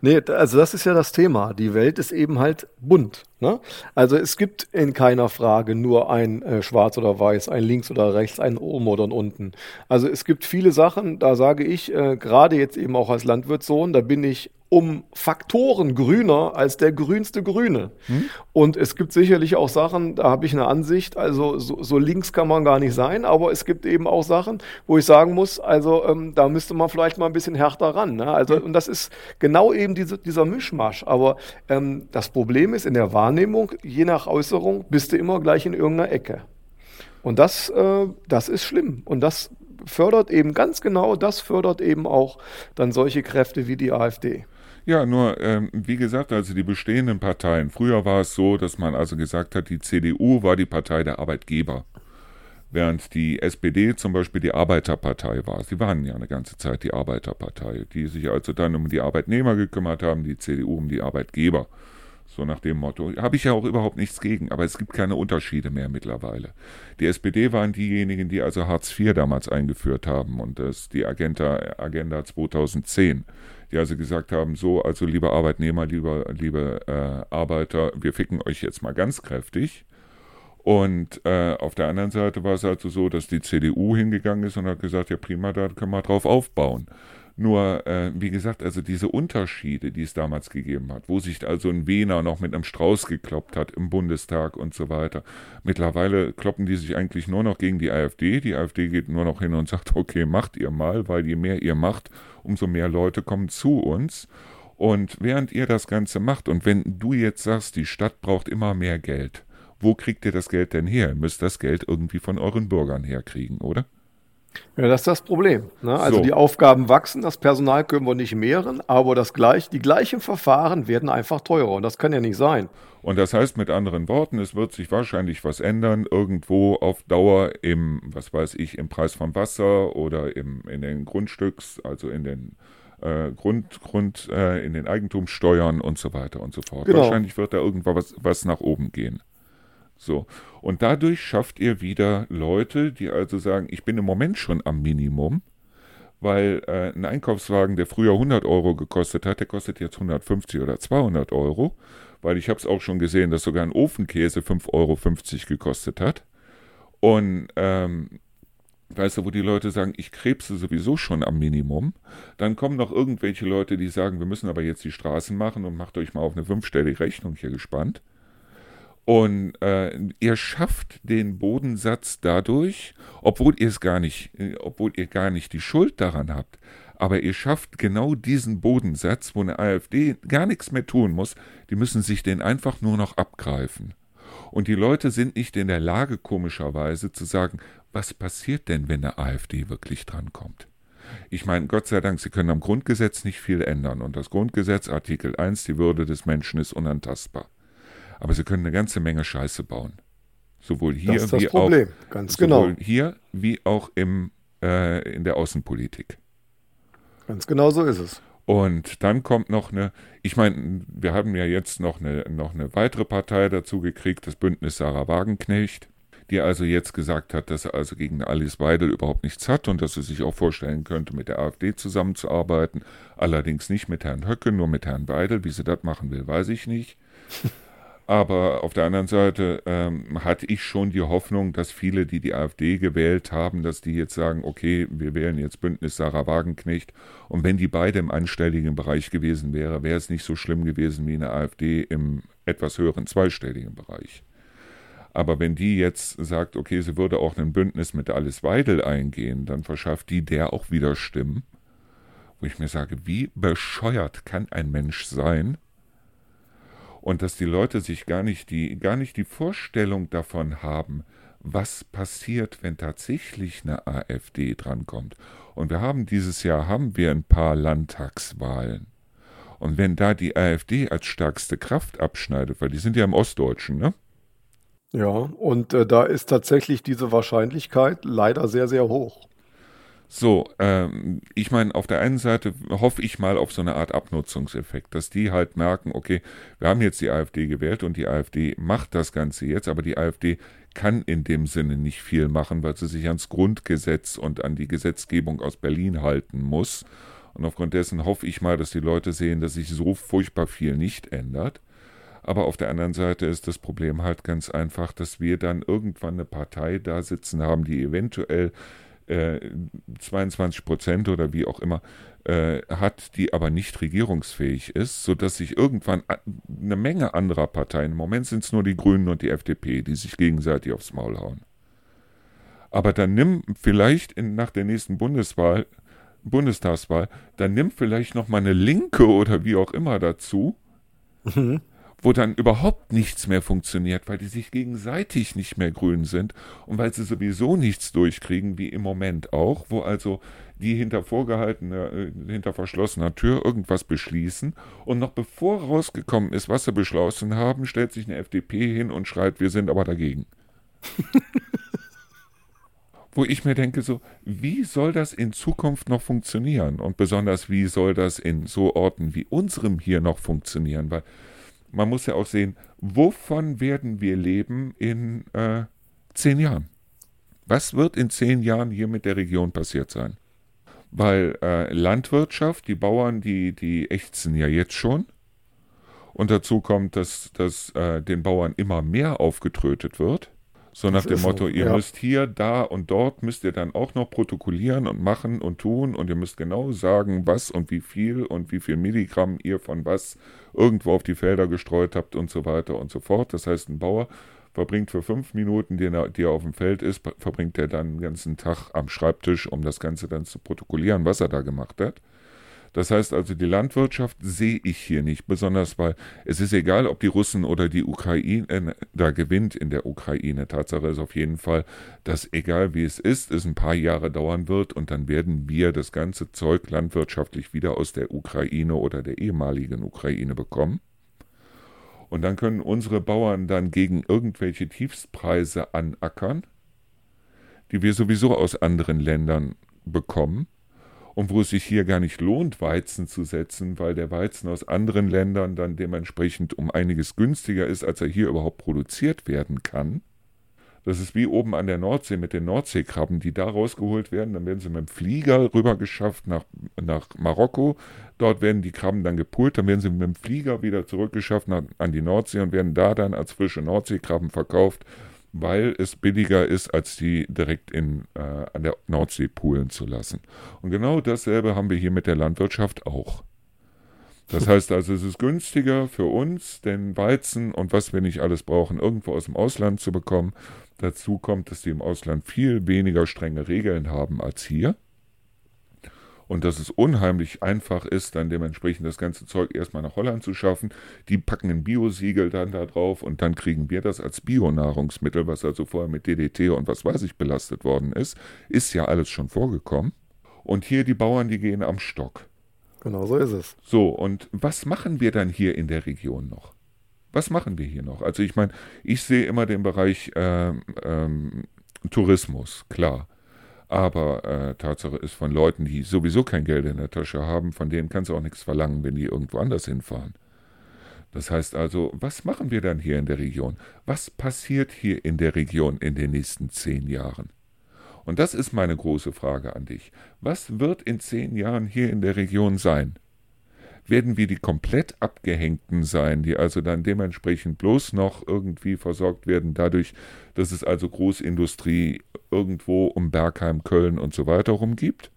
Speaker 2: Nee, also das ist ja das Thema. Die Welt ist eben halt bunt. Ne? Also es gibt in keiner Frage nur ein äh, Schwarz oder Weiß, ein Links oder Rechts, ein Oben oder ein Unten. Also es gibt viele Sachen, da sage ich, äh, gerade jetzt eben auch als Landwirtssohn, da bin ich um Faktoren grüner als der grünste Grüne. Hm? Und es gibt sicherlich auch Sachen, da habe ich eine Ansicht, also so, so, links kann man gar nicht sein, aber es gibt eben auch Sachen, wo ich sagen muss, also ähm, da müsste man vielleicht mal ein bisschen härter ran. Ne? Also, und das ist genau eben diese, dieser Mischmasch. Aber ähm, das Problem ist in der Wahrnehmung, je nach Äußerung, bist du immer gleich in irgendeiner Ecke. Und das, äh, das ist schlimm. Und das fördert eben ganz genau, das fördert eben auch dann solche Kräfte wie die AfD.
Speaker 1: Ja, nur, ähm, wie gesagt, also die bestehenden Parteien. Früher war es so, dass man also gesagt hat, die CDU war die Partei der Arbeitgeber. Während die SPD zum Beispiel die Arbeiterpartei war. Sie waren ja eine ganze Zeit die Arbeiterpartei, die sich also dann um die Arbeitnehmer gekümmert haben, die CDU um die Arbeitgeber. So nach dem Motto. Habe ich ja auch überhaupt nichts gegen, aber es gibt keine Unterschiede mehr mittlerweile. Die SPD waren diejenigen, die also Hartz IV damals eingeführt haben und das die Agenda, Agenda 2010 die also gesagt haben, so, also liebe Arbeitnehmer, liebe, liebe äh, Arbeiter, wir ficken euch jetzt mal ganz kräftig. Und äh, auf der anderen Seite war es also so, dass die CDU hingegangen ist und hat gesagt, ja prima, da können wir drauf aufbauen. Nur, äh, wie gesagt, also diese Unterschiede, die es damals gegeben hat, wo sich also ein Wiener noch mit einem Strauß gekloppt hat im Bundestag und so weiter. Mittlerweile kloppen die sich eigentlich nur noch gegen die AfD. Die AfD geht nur noch hin und sagt, okay, macht ihr mal, weil je mehr ihr macht, umso mehr Leute kommen zu uns. Und während ihr das Ganze macht und wenn du jetzt sagst, die Stadt braucht immer mehr Geld, wo kriegt ihr das Geld denn her? Ihr müsst das Geld irgendwie von euren Bürgern herkriegen, oder?
Speaker 2: Ja, das ist das Problem. Ne? Also so. die Aufgaben wachsen, das Personal können wir nicht mehren, aber das gleich, die gleichen Verfahren werden einfach teurer und das kann ja nicht sein.
Speaker 1: Und das heißt mit anderen Worten, es wird sich wahrscheinlich was ändern, irgendwo auf Dauer im, was weiß ich, im Preis von Wasser oder im, in den Grundstücks, also in den äh, Grund, Grund äh, in den Eigentumssteuern und so weiter und so fort. Genau. Wahrscheinlich wird da irgendwas was, was nach oben gehen. So. Und dadurch schafft ihr wieder Leute, die also sagen, ich bin im Moment schon am Minimum, weil äh, ein Einkaufswagen, der früher 100 Euro gekostet hat, der kostet jetzt 150 oder 200 Euro, weil ich habe es auch schon gesehen, dass sogar ein Ofenkäse 5,50 Euro gekostet hat. Und ähm, weißt du, wo die Leute sagen, ich krebse sowieso schon am Minimum. Dann kommen noch irgendwelche Leute, die sagen, wir müssen aber jetzt die Straßen machen und macht euch mal auf eine fünfstellige Rechnung hier gespannt. Und äh, ihr schafft den Bodensatz dadurch, obwohl ihr es gar nicht, obwohl ihr gar nicht die Schuld daran habt. Aber ihr schafft genau diesen Bodensatz, wo eine AfD gar nichts mehr tun muss. Die müssen sich den einfach nur noch abgreifen. Und die Leute sind nicht in der Lage, komischerweise zu sagen, was passiert denn, wenn eine AfD wirklich drankommt? Ich meine, Gott sei Dank, sie können am Grundgesetz nicht viel ändern. Und das Grundgesetz, Artikel 1, die Würde des Menschen ist unantastbar aber sie können eine ganze Menge Scheiße bauen. Sowohl hier das das wie Problem. auch
Speaker 2: Ganz genau.
Speaker 1: sowohl hier wie auch im, äh, in der Außenpolitik.
Speaker 2: Ganz genau so ist es.
Speaker 1: Und dann kommt noch eine, ich meine, wir haben ja jetzt noch eine, noch eine weitere Partei dazu gekriegt, das Bündnis Sarah Wagenknecht, die also jetzt gesagt hat, dass er also gegen Alice Weidel überhaupt nichts hat und dass sie sich auch vorstellen könnte, mit der AfD zusammenzuarbeiten. Allerdings nicht mit Herrn Höcke, nur mit Herrn Weidel. Wie sie das machen will, weiß ich nicht. Aber auf der anderen Seite ähm, hatte ich schon die Hoffnung, dass viele, die die AfD gewählt haben, dass die jetzt sagen, okay, wir wählen jetzt Bündnis Sarah Wagenknecht. Und wenn die beide im einstelligen Bereich gewesen wäre, wäre es nicht so schlimm gewesen wie eine AfD im etwas höheren zweistelligen Bereich. Aber wenn die jetzt sagt, okay, sie würde auch ein Bündnis mit Alice Weidel eingehen, dann verschafft die der auch wieder Stimmen. Wo ich mir sage, wie bescheuert kann ein Mensch sein, und dass die Leute sich gar nicht die, gar nicht die Vorstellung davon haben, was passiert, wenn tatsächlich eine AfD drankommt. Und wir haben dieses Jahr haben wir ein paar Landtagswahlen. Und wenn da die AfD als stärkste Kraft abschneidet, weil die sind ja im Ostdeutschen, ne?
Speaker 2: Ja, und äh, da ist tatsächlich diese Wahrscheinlichkeit leider sehr, sehr hoch.
Speaker 1: So, ähm, ich meine, auf der einen Seite hoffe ich mal auf so eine Art Abnutzungseffekt, dass die halt merken, okay, wir haben jetzt die AfD gewählt und die AfD macht das Ganze jetzt, aber die AfD kann in dem Sinne nicht viel machen, weil sie sich ans Grundgesetz und an die Gesetzgebung aus Berlin halten muss. Und aufgrund dessen hoffe ich mal, dass die Leute sehen, dass sich so furchtbar viel nicht ändert. Aber auf der anderen Seite ist das Problem halt ganz einfach, dass wir dann irgendwann eine Partei da sitzen haben, die eventuell äh, 22 Prozent oder wie auch immer äh, hat, die aber nicht regierungsfähig ist, sodass sich irgendwann eine Menge anderer Parteien, im Moment sind es nur die Grünen und die FDP, die sich gegenseitig aufs Maul hauen. Aber dann nimm vielleicht in, nach der nächsten Bundeswahl, Bundestagswahl, dann nimm vielleicht noch mal eine Linke oder wie auch immer dazu, mhm wo dann überhaupt nichts mehr funktioniert, weil die sich gegenseitig nicht mehr grün sind und weil sie sowieso nichts durchkriegen, wie im Moment auch, wo also die hinter vorgehaltener, äh, hinter verschlossener Tür irgendwas beschließen und noch bevor rausgekommen ist, was sie beschlossen haben, stellt sich eine FDP hin und schreit, wir sind aber dagegen. wo ich mir denke, so, wie soll das in Zukunft noch funktionieren? Und besonders, wie soll das in so Orten wie unserem hier noch funktionieren? Weil man muss ja auch sehen, wovon werden wir leben in äh, zehn Jahren? Was wird in zehn Jahren hier mit der Region passiert sein? Weil äh, Landwirtschaft, die Bauern, die, die ächzen ja jetzt schon. Und dazu kommt, dass, dass äh, den Bauern immer mehr aufgetrötet wird. So nach dem Motto, so, ihr ja. müsst hier, da und dort müsst ihr dann auch noch protokollieren und machen und tun und ihr müsst genau sagen, was und wie viel und wie viel Milligramm ihr von was irgendwo auf die Felder gestreut habt und so weiter und so fort. Das heißt, ein Bauer verbringt für fünf Minuten, die er, die er auf dem Feld ist, verbringt er dann den ganzen Tag am Schreibtisch, um das Ganze dann zu protokollieren, was er da gemacht hat. Das heißt also, die Landwirtschaft sehe ich hier nicht, besonders weil es ist egal, ob die Russen oder die Ukraine äh, da gewinnt in der Ukraine. Tatsache ist auf jeden Fall, dass egal wie es ist, es ein paar Jahre dauern wird und dann werden wir das ganze Zeug landwirtschaftlich wieder aus der Ukraine oder der ehemaligen Ukraine bekommen. Und dann können unsere Bauern dann gegen irgendwelche Tiefstpreise anackern, die wir sowieso aus anderen Ländern bekommen und wo es sich hier gar nicht lohnt, Weizen zu setzen, weil der Weizen aus anderen Ländern dann dementsprechend um einiges günstiger ist, als er hier überhaupt produziert werden kann. Das ist wie oben an der Nordsee mit den Nordseekrabben, die da rausgeholt werden. Dann werden sie mit dem Flieger rüber geschafft nach, nach Marokko. Dort werden die Krabben dann gepult. Dann werden sie mit dem Flieger wieder zurückgeschafft nach, an die Nordsee und werden da dann als frische Nordseekrabben verkauft weil es billiger ist, als die direkt in, äh, an der Nordsee poolen zu lassen. Und genau dasselbe haben wir hier mit der Landwirtschaft auch. Das heißt also, es ist günstiger für uns, den Weizen und was wir nicht alles brauchen, irgendwo aus dem Ausland zu bekommen. Dazu kommt, dass die im Ausland viel weniger strenge Regeln haben als hier und dass es unheimlich einfach ist, dann dementsprechend das ganze Zeug erstmal nach Holland zu schaffen. Die packen ein Biosiegel dann da drauf und dann kriegen wir das als Bionahrungsmittel, was also vorher mit DDT und was weiß ich belastet worden ist. Ist ja alles schon vorgekommen. Und hier die Bauern, die gehen am Stock.
Speaker 2: Genau so ist es.
Speaker 1: So, und was machen wir dann hier in der Region noch? Was machen wir hier noch? Also ich meine, ich sehe immer den Bereich ähm, ähm, Tourismus, klar. Aber äh, Tatsache ist, von Leuten, die sowieso kein Geld in der Tasche haben, von denen kannst du auch nichts verlangen, wenn die irgendwo anders hinfahren. Das heißt also, was machen wir dann hier in der Region? Was passiert hier in der Region in den nächsten zehn Jahren? Und das ist meine große Frage an dich. Was wird in zehn Jahren hier in der Region sein? Werden wir die komplett abgehängten sein, die also dann dementsprechend bloß noch irgendwie versorgt werden, dadurch, dass es also Großindustrie irgendwo um Bergheim, Köln und so weiter rum gibt?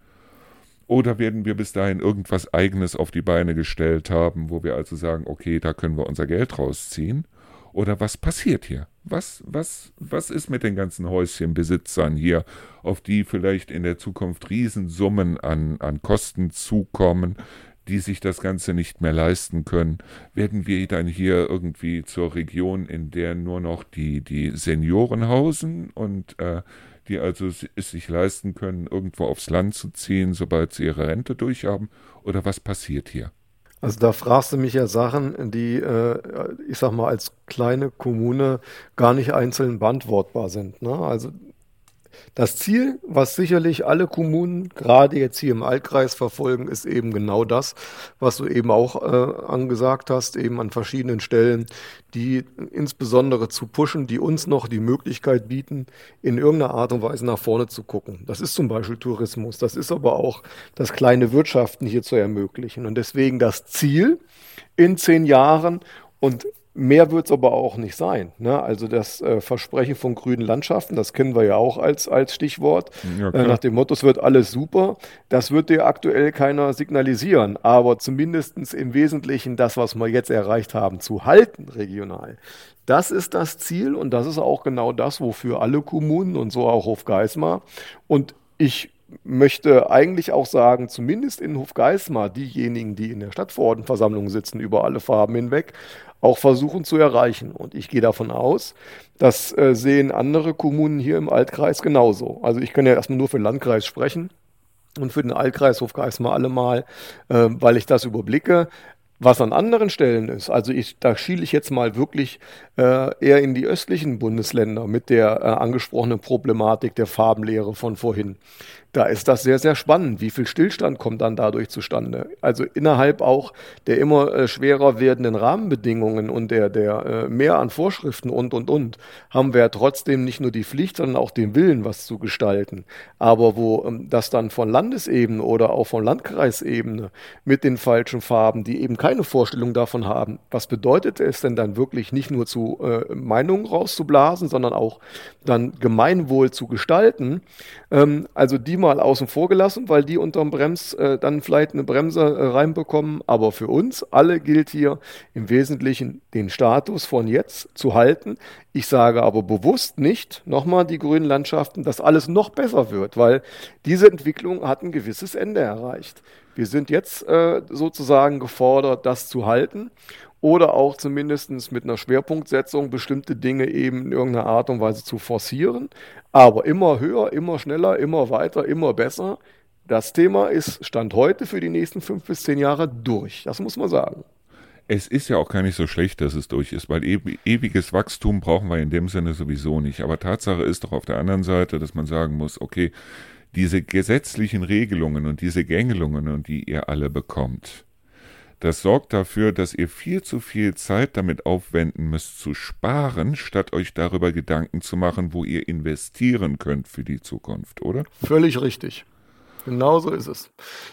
Speaker 1: Oder werden wir bis dahin irgendwas Eigenes auf die Beine gestellt haben, wo wir also sagen, okay, da können wir unser Geld rausziehen? Oder was passiert hier? Was, was, was ist mit den ganzen Häuschenbesitzern hier, auf die vielleicht in der Zukunft Riesensummen an, an Kosten zukommen, die sich das Ganze nicht mehr leisten können, werden wir dann hier irgendwie zur Region, in der nur noch die, die Senioren hausen und äh, die also es sich leisten können, irgendwo aufs Land zu ziehen, sobald sie ihre Rente durchhaben? Oder was passiert hier?
Speaker 2: Also da fragst du mich ja Sachen, die, äh, ich sag mal, als kleine Kommune gar nicht einzeln beantwortbar sind. Ne? Also das Ziel, was sicherlich alle Kommunen, gerade jetzt hier im Altkreis verfolgen, ist eben genau das, was du eben auch äh, angesagt hast, eben an verschiedenen Stellen, die insbesondere zu pushen, die uns noch die Möglichkeit bieten, in irgendeiner Art und Weise nach vorne zu gucken. Das ist zum Beispiel Tourismus, das ist aber auch das kleine Wirtschaften hier zu ermöglichen. Und deswegen das Ziel in zehn Jahren und Mehr wird es aber auch nicht sein. Ne? Also das äh, Versprechen von grünen Landschaften, das kennen wir ja auch als, als Stichwort, ja, äh, nach dem Motto, es wird alles super. Das wird dir aktuell keiner signalisieren, aber zumindest im Wesentlichen das, was wir jetzt erreicht haben, zu halten regional. Das ist das Ziel und das ist auch genau das, wofür alle Kommunen und so auch Hofgeismar und ich möchte eigentlich auch sagen, zumindest in Hofgeismar, diejenigen, die in der Stadtverordnetenversammlung sitzen, über alle Farben hinweg, auch versuchen zu erreichen. Und ich gehe davon aus, das äh, sehen andere Kommunen hier im Altkreis genauso. Also ich kann ja erstmal nur für den Landkreis sprechen und für den Altkreis Hofgeismar allemal, äh, weil ich das überblicke. Was an anderen Stellen ist, also ich, da schiele ich jetzt mal wirklich äh, eher in die östlichen Bundesländer mit der äh, angesprochenen Problematik der Farbenlehre von vorhin da ist das sehr, sehr spannend. Wie viel Stillstand kommt dann dadurch zustande? Also innerhalb auch der immer äh, schwerer werdenden Rahmenbedingungen und der, der äh, mehr an Vorschriften und, und, und, haben wir ja trotzdem nicht nur die Pflicht, sondern auch den Willen, was zu gestalten. Aber wo ähm, das dann von Landesebene oder auch von Landkreisebene mit den falschen Farben, die eben keine Vorstellung davon haben, was bedeutet es denn dann wirklich nicht nur zu äh, Meinungen rauszublasen, sondern auch dann Gemeinwohl zu gestalten, ähm, also die mal außen vor gelassen, weil die unterm Brems äh, dann vielleicht eine Bremse äh, reinbekommen. Aber für uns alle gilt hier im Wesentlichen den Status von jetzt zu halten. Ich sage aber bewusst nicht, nochmal die grünen Landschaften, dass alles noch besser wird, weil diese Entwicklung hat ein gewisses Ende erreicht. Wir sind jetzt äh, sozusagen gefordert, das zu halten oder auch zumindest mit einer Schwerpunktsetzung bestimmte Dinge eben in irgendeiner Art und Weise zu forcieren. Aber immer höher, immer schneller, immer weiter, immer besser. Das Thema ist Stand heute für die nächsten fünf bis zehn Jahre durch. Das muss man sagen.
Speaker 1: Es ist ja auch gar nicht so schlecht, dass es durch ist, weil ewiges Wachstum brauchen wir in dem Sinne sowieso nicht. Aber Tatsache ist doch auf der anderen Seite, dass man sagen muss, okay, diese gesetzlichen Regelungen und diese Gängelungen, die ihr alle bekommt, das sorgt dafür, dass ihr viel zu viel Zeit damit aufwenden müsst zu sparen, statt euch darüber Gedanken zu machen, wo ihr investieren könnt für die Zukunft, oder?
Speaker 2: Völlig richtig. Genau so ist es.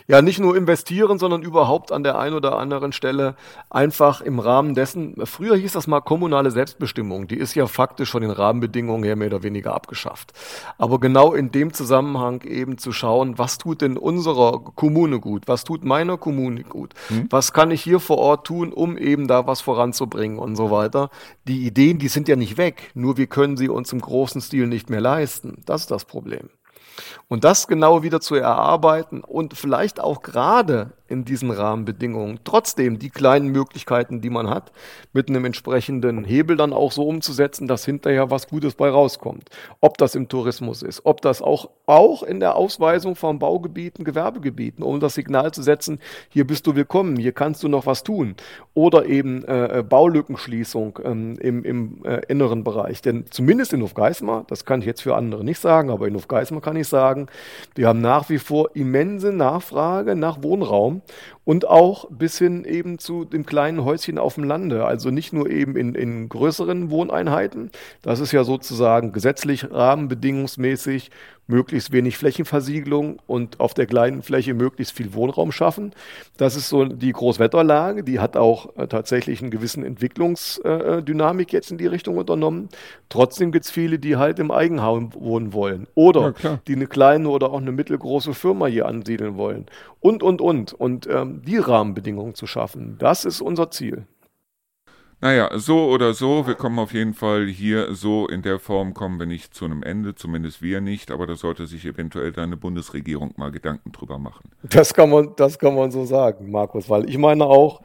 Speaker 2: Ja, nicht nur investieren, sondern überhaupt an der einen oder anderen Stelle einfach im Rahmen dessen, früher hieß das mal kommunale Selbstbestimmung, die ist ja faktisch von den Rahmenbedingungen her mehr oder weniger abgeschafft. Aber genau in dem Zusammenhang eben zu schauen, was tut denn unserer Kommune gut, was tut meiner Kommune gut, hm. was kann ich hier vor Ort tun, um eben da was voranzubringen und so weiter. Die Ideen, die sind ja nicht weg, nur wir können sie uns im großen Stil nicht mehr leisten. Das ist das Problem. Und das genau wieder zu erarbeiten und vielleicht auch gerade in diesen Rahmenbedingungen trotzdem die kleinen Möglichkeiten, die man hat, mit einem entsprechenden Hebel dann auch so umzusetzen, dass hinterher was Gutes bei rauskommt. Ob das im Tourismus ist, ob das auch, auch in der Ausweisung von Baugebieten, Gewerbegebieten, um das Signal zu setzen, hier bist du willkommen, hier kannst du noch was tun. Oder eben äh, äh Baulückenschließung ähm, im, im äh, inneren Bereich. Denn zumindest in Hofgeismar, das kann ich jetzt für andere nicht sagen, aber in Hofgeismar kann ich sagen, die haben nach wie vor immense Nachfrage nach Wohnraum und auch bis hin eben zu dem kleinen Häuschen auf dem Lande. Also nicht nur eben in, in größeren Wohneinheiten. Das ist ja sozusagen gesetzlich rahmenbedingungsmäßig möglichst wenig Flächenversiegelung und auf der kleinen Fläche möglichst viel Wohnraum schaffen. Das ist so die Großwetterlage. Die hat auch äh, tatsächlich einen gewissen Entwicklungsdynamik jetzt in die Richtung unternommen. Trotzdem gibt es viele, die halt im Eigenheim wohnen wollen oder ja, die eine kleine oder auch eine mittelgroße Firma hier ansiedeln wollen und, und, und. Und ähm, die Rahmenbedingungen zu schaffen, das ist unser Ziel.
Speaker 1: Naja, so oder so, wir kommen auf jeden Fall hier so in der Form kommen wir nicht zu einem Ende, zumindest wir nicht, aber da sollte sich eventuell deine Bundesregierung mal Gedanken drüber machen.
Speaker 2: Das kann man, das kann man so sagen, Markus, weil ich meine auch,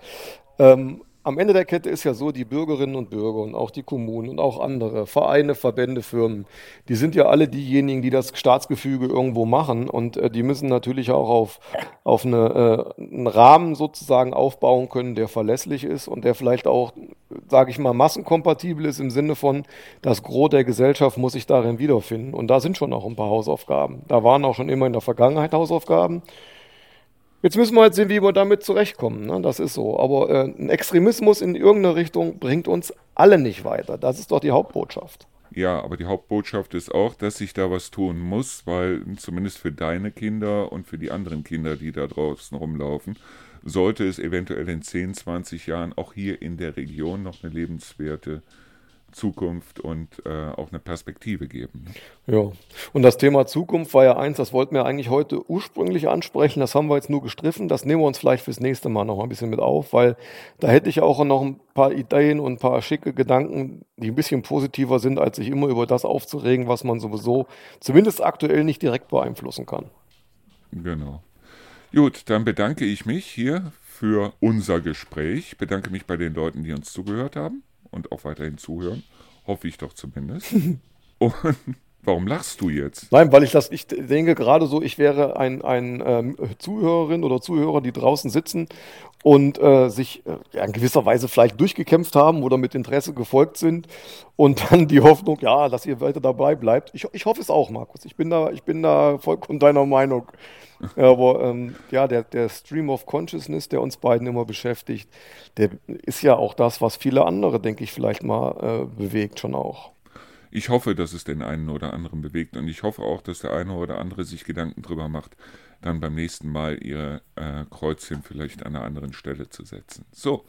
Speaker 2: ähm, am Ende der Kette ist ja so, die Bürgerinnen und Bürger und auch die Kommunen und auch andere, Vereine, Verbände, Firmen, die sind ja alle diejenigen, die das Staatsgefüge irgendwo machen und äh, die müssen natürlich auch auf, auf eine, äh, einen Rahmen sozusagen aufbauen können, der verlässlich ist und der vielleicht auch, sage ich mal, massenkompatibel ist im Sinne von, das Gros der Gesellschaft muss sich darin wiederfinden. Und da sind schon auch ein paar Hausaufgaben. Da waren auch schon immer in der Vergangenheit Hausaufgaben. Jetzt müssen wir halt sehen, wie wir damit zurechtkommen. Ne? Das ist so. Aber äh, ein Extremismus in irgendeine Richtung bringt uns alle nicht weiter. Das ist doch die Hauptbotschaft.
Speaker 1: Ja, aber die Hauptbotschaft ist auch, dass sich da was tun muss, weil zumindest für deine Kinder und für die anderen Kinder, die da draußen rumlaufen, sollte es eventuell in 10, 20 Jahren auch hier in der Region noch eine lebenswerte Zukunft und äh, auch eine Perspektive geben.
Speaker 2: Ja, und das Thema Zukunft war ja eins, das wollten wir eigentlich heute ursprünglich ansprechen, das haben wir jetzt nur gestriffen, das nehmen wir uns vielleicht fürs nächste Mal noch ein bisschen mit auf, weil da hätte ich auch noch ein paar Ideen und ein paar schicke Gedanken, die ein bisschen positiver sind, als sich immer über das aufzuregen, was man sowieso zumindest aktuell nicht direkt beeinflussen kann.
Speaker 1: Genau. Gut, dann bedanke ich mich hier für unser Gespräch, bedanke mich bei den Leuten, die uns zugehört haben und auch weiterhin zuhören. Hoffe ich doch zumindest. und warum lachst du jetzt?
Speaker 2: Nein, weil ich das, ich denke gerade so, ich wäre ein, ein ähm, Zuhörerin oder Zuhörer, die draußen sitzen und äh, sich äh, in gewisser Weise vielleicht durchgekämpft haben oder mit Interesse gefolgt sind und dann die Hoffnung, ja, dass ihr weiter dabei bleibt. Ich, ich hoffe es auch, Markus. Ich bin da, ich bin da vollkommen deiner Meinung. Aber ähm, ja, der, der Stream of Consciousness, der uns beiden immer beschäftigt, der ist ja auch das, was viele andere, denke ich, vielleicht mal äh, bewegt schon auch.
Speaker 1: Ich hoffe, dass es den einen oder anderen bewegt und ich hoffe auch, dass der eine oder andere sich Gedanken drüber macht, dann beim nächsten Mal ihre äh, Kreuzchen vielleicht an einer anderen Stelle zu setzen. So,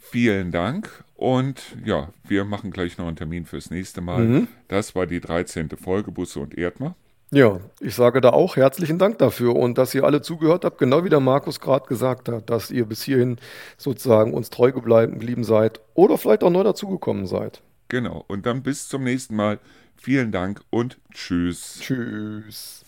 Speaker 1: vielen Dank und ja, wir machen gleich noch einen Termin fürs nächste Mal. Mhm. Das war die 13. Folge Busse und Erdmer.
Speaker 2: Ja, ich sage da auch herzlichen Dank dafür und dass ihr alle zugehört habt, genau wie der Markus gerade gesagt hat, dass ihr bis hierhin sozusagen uns treu geblieben seid oder vielleicht auch neu dazugekommen seid.
Speaker 1: Genau. Und dann bis zum nächsten Mal. Vielen Dank und tschüss.
Speaker 2: Tschüss.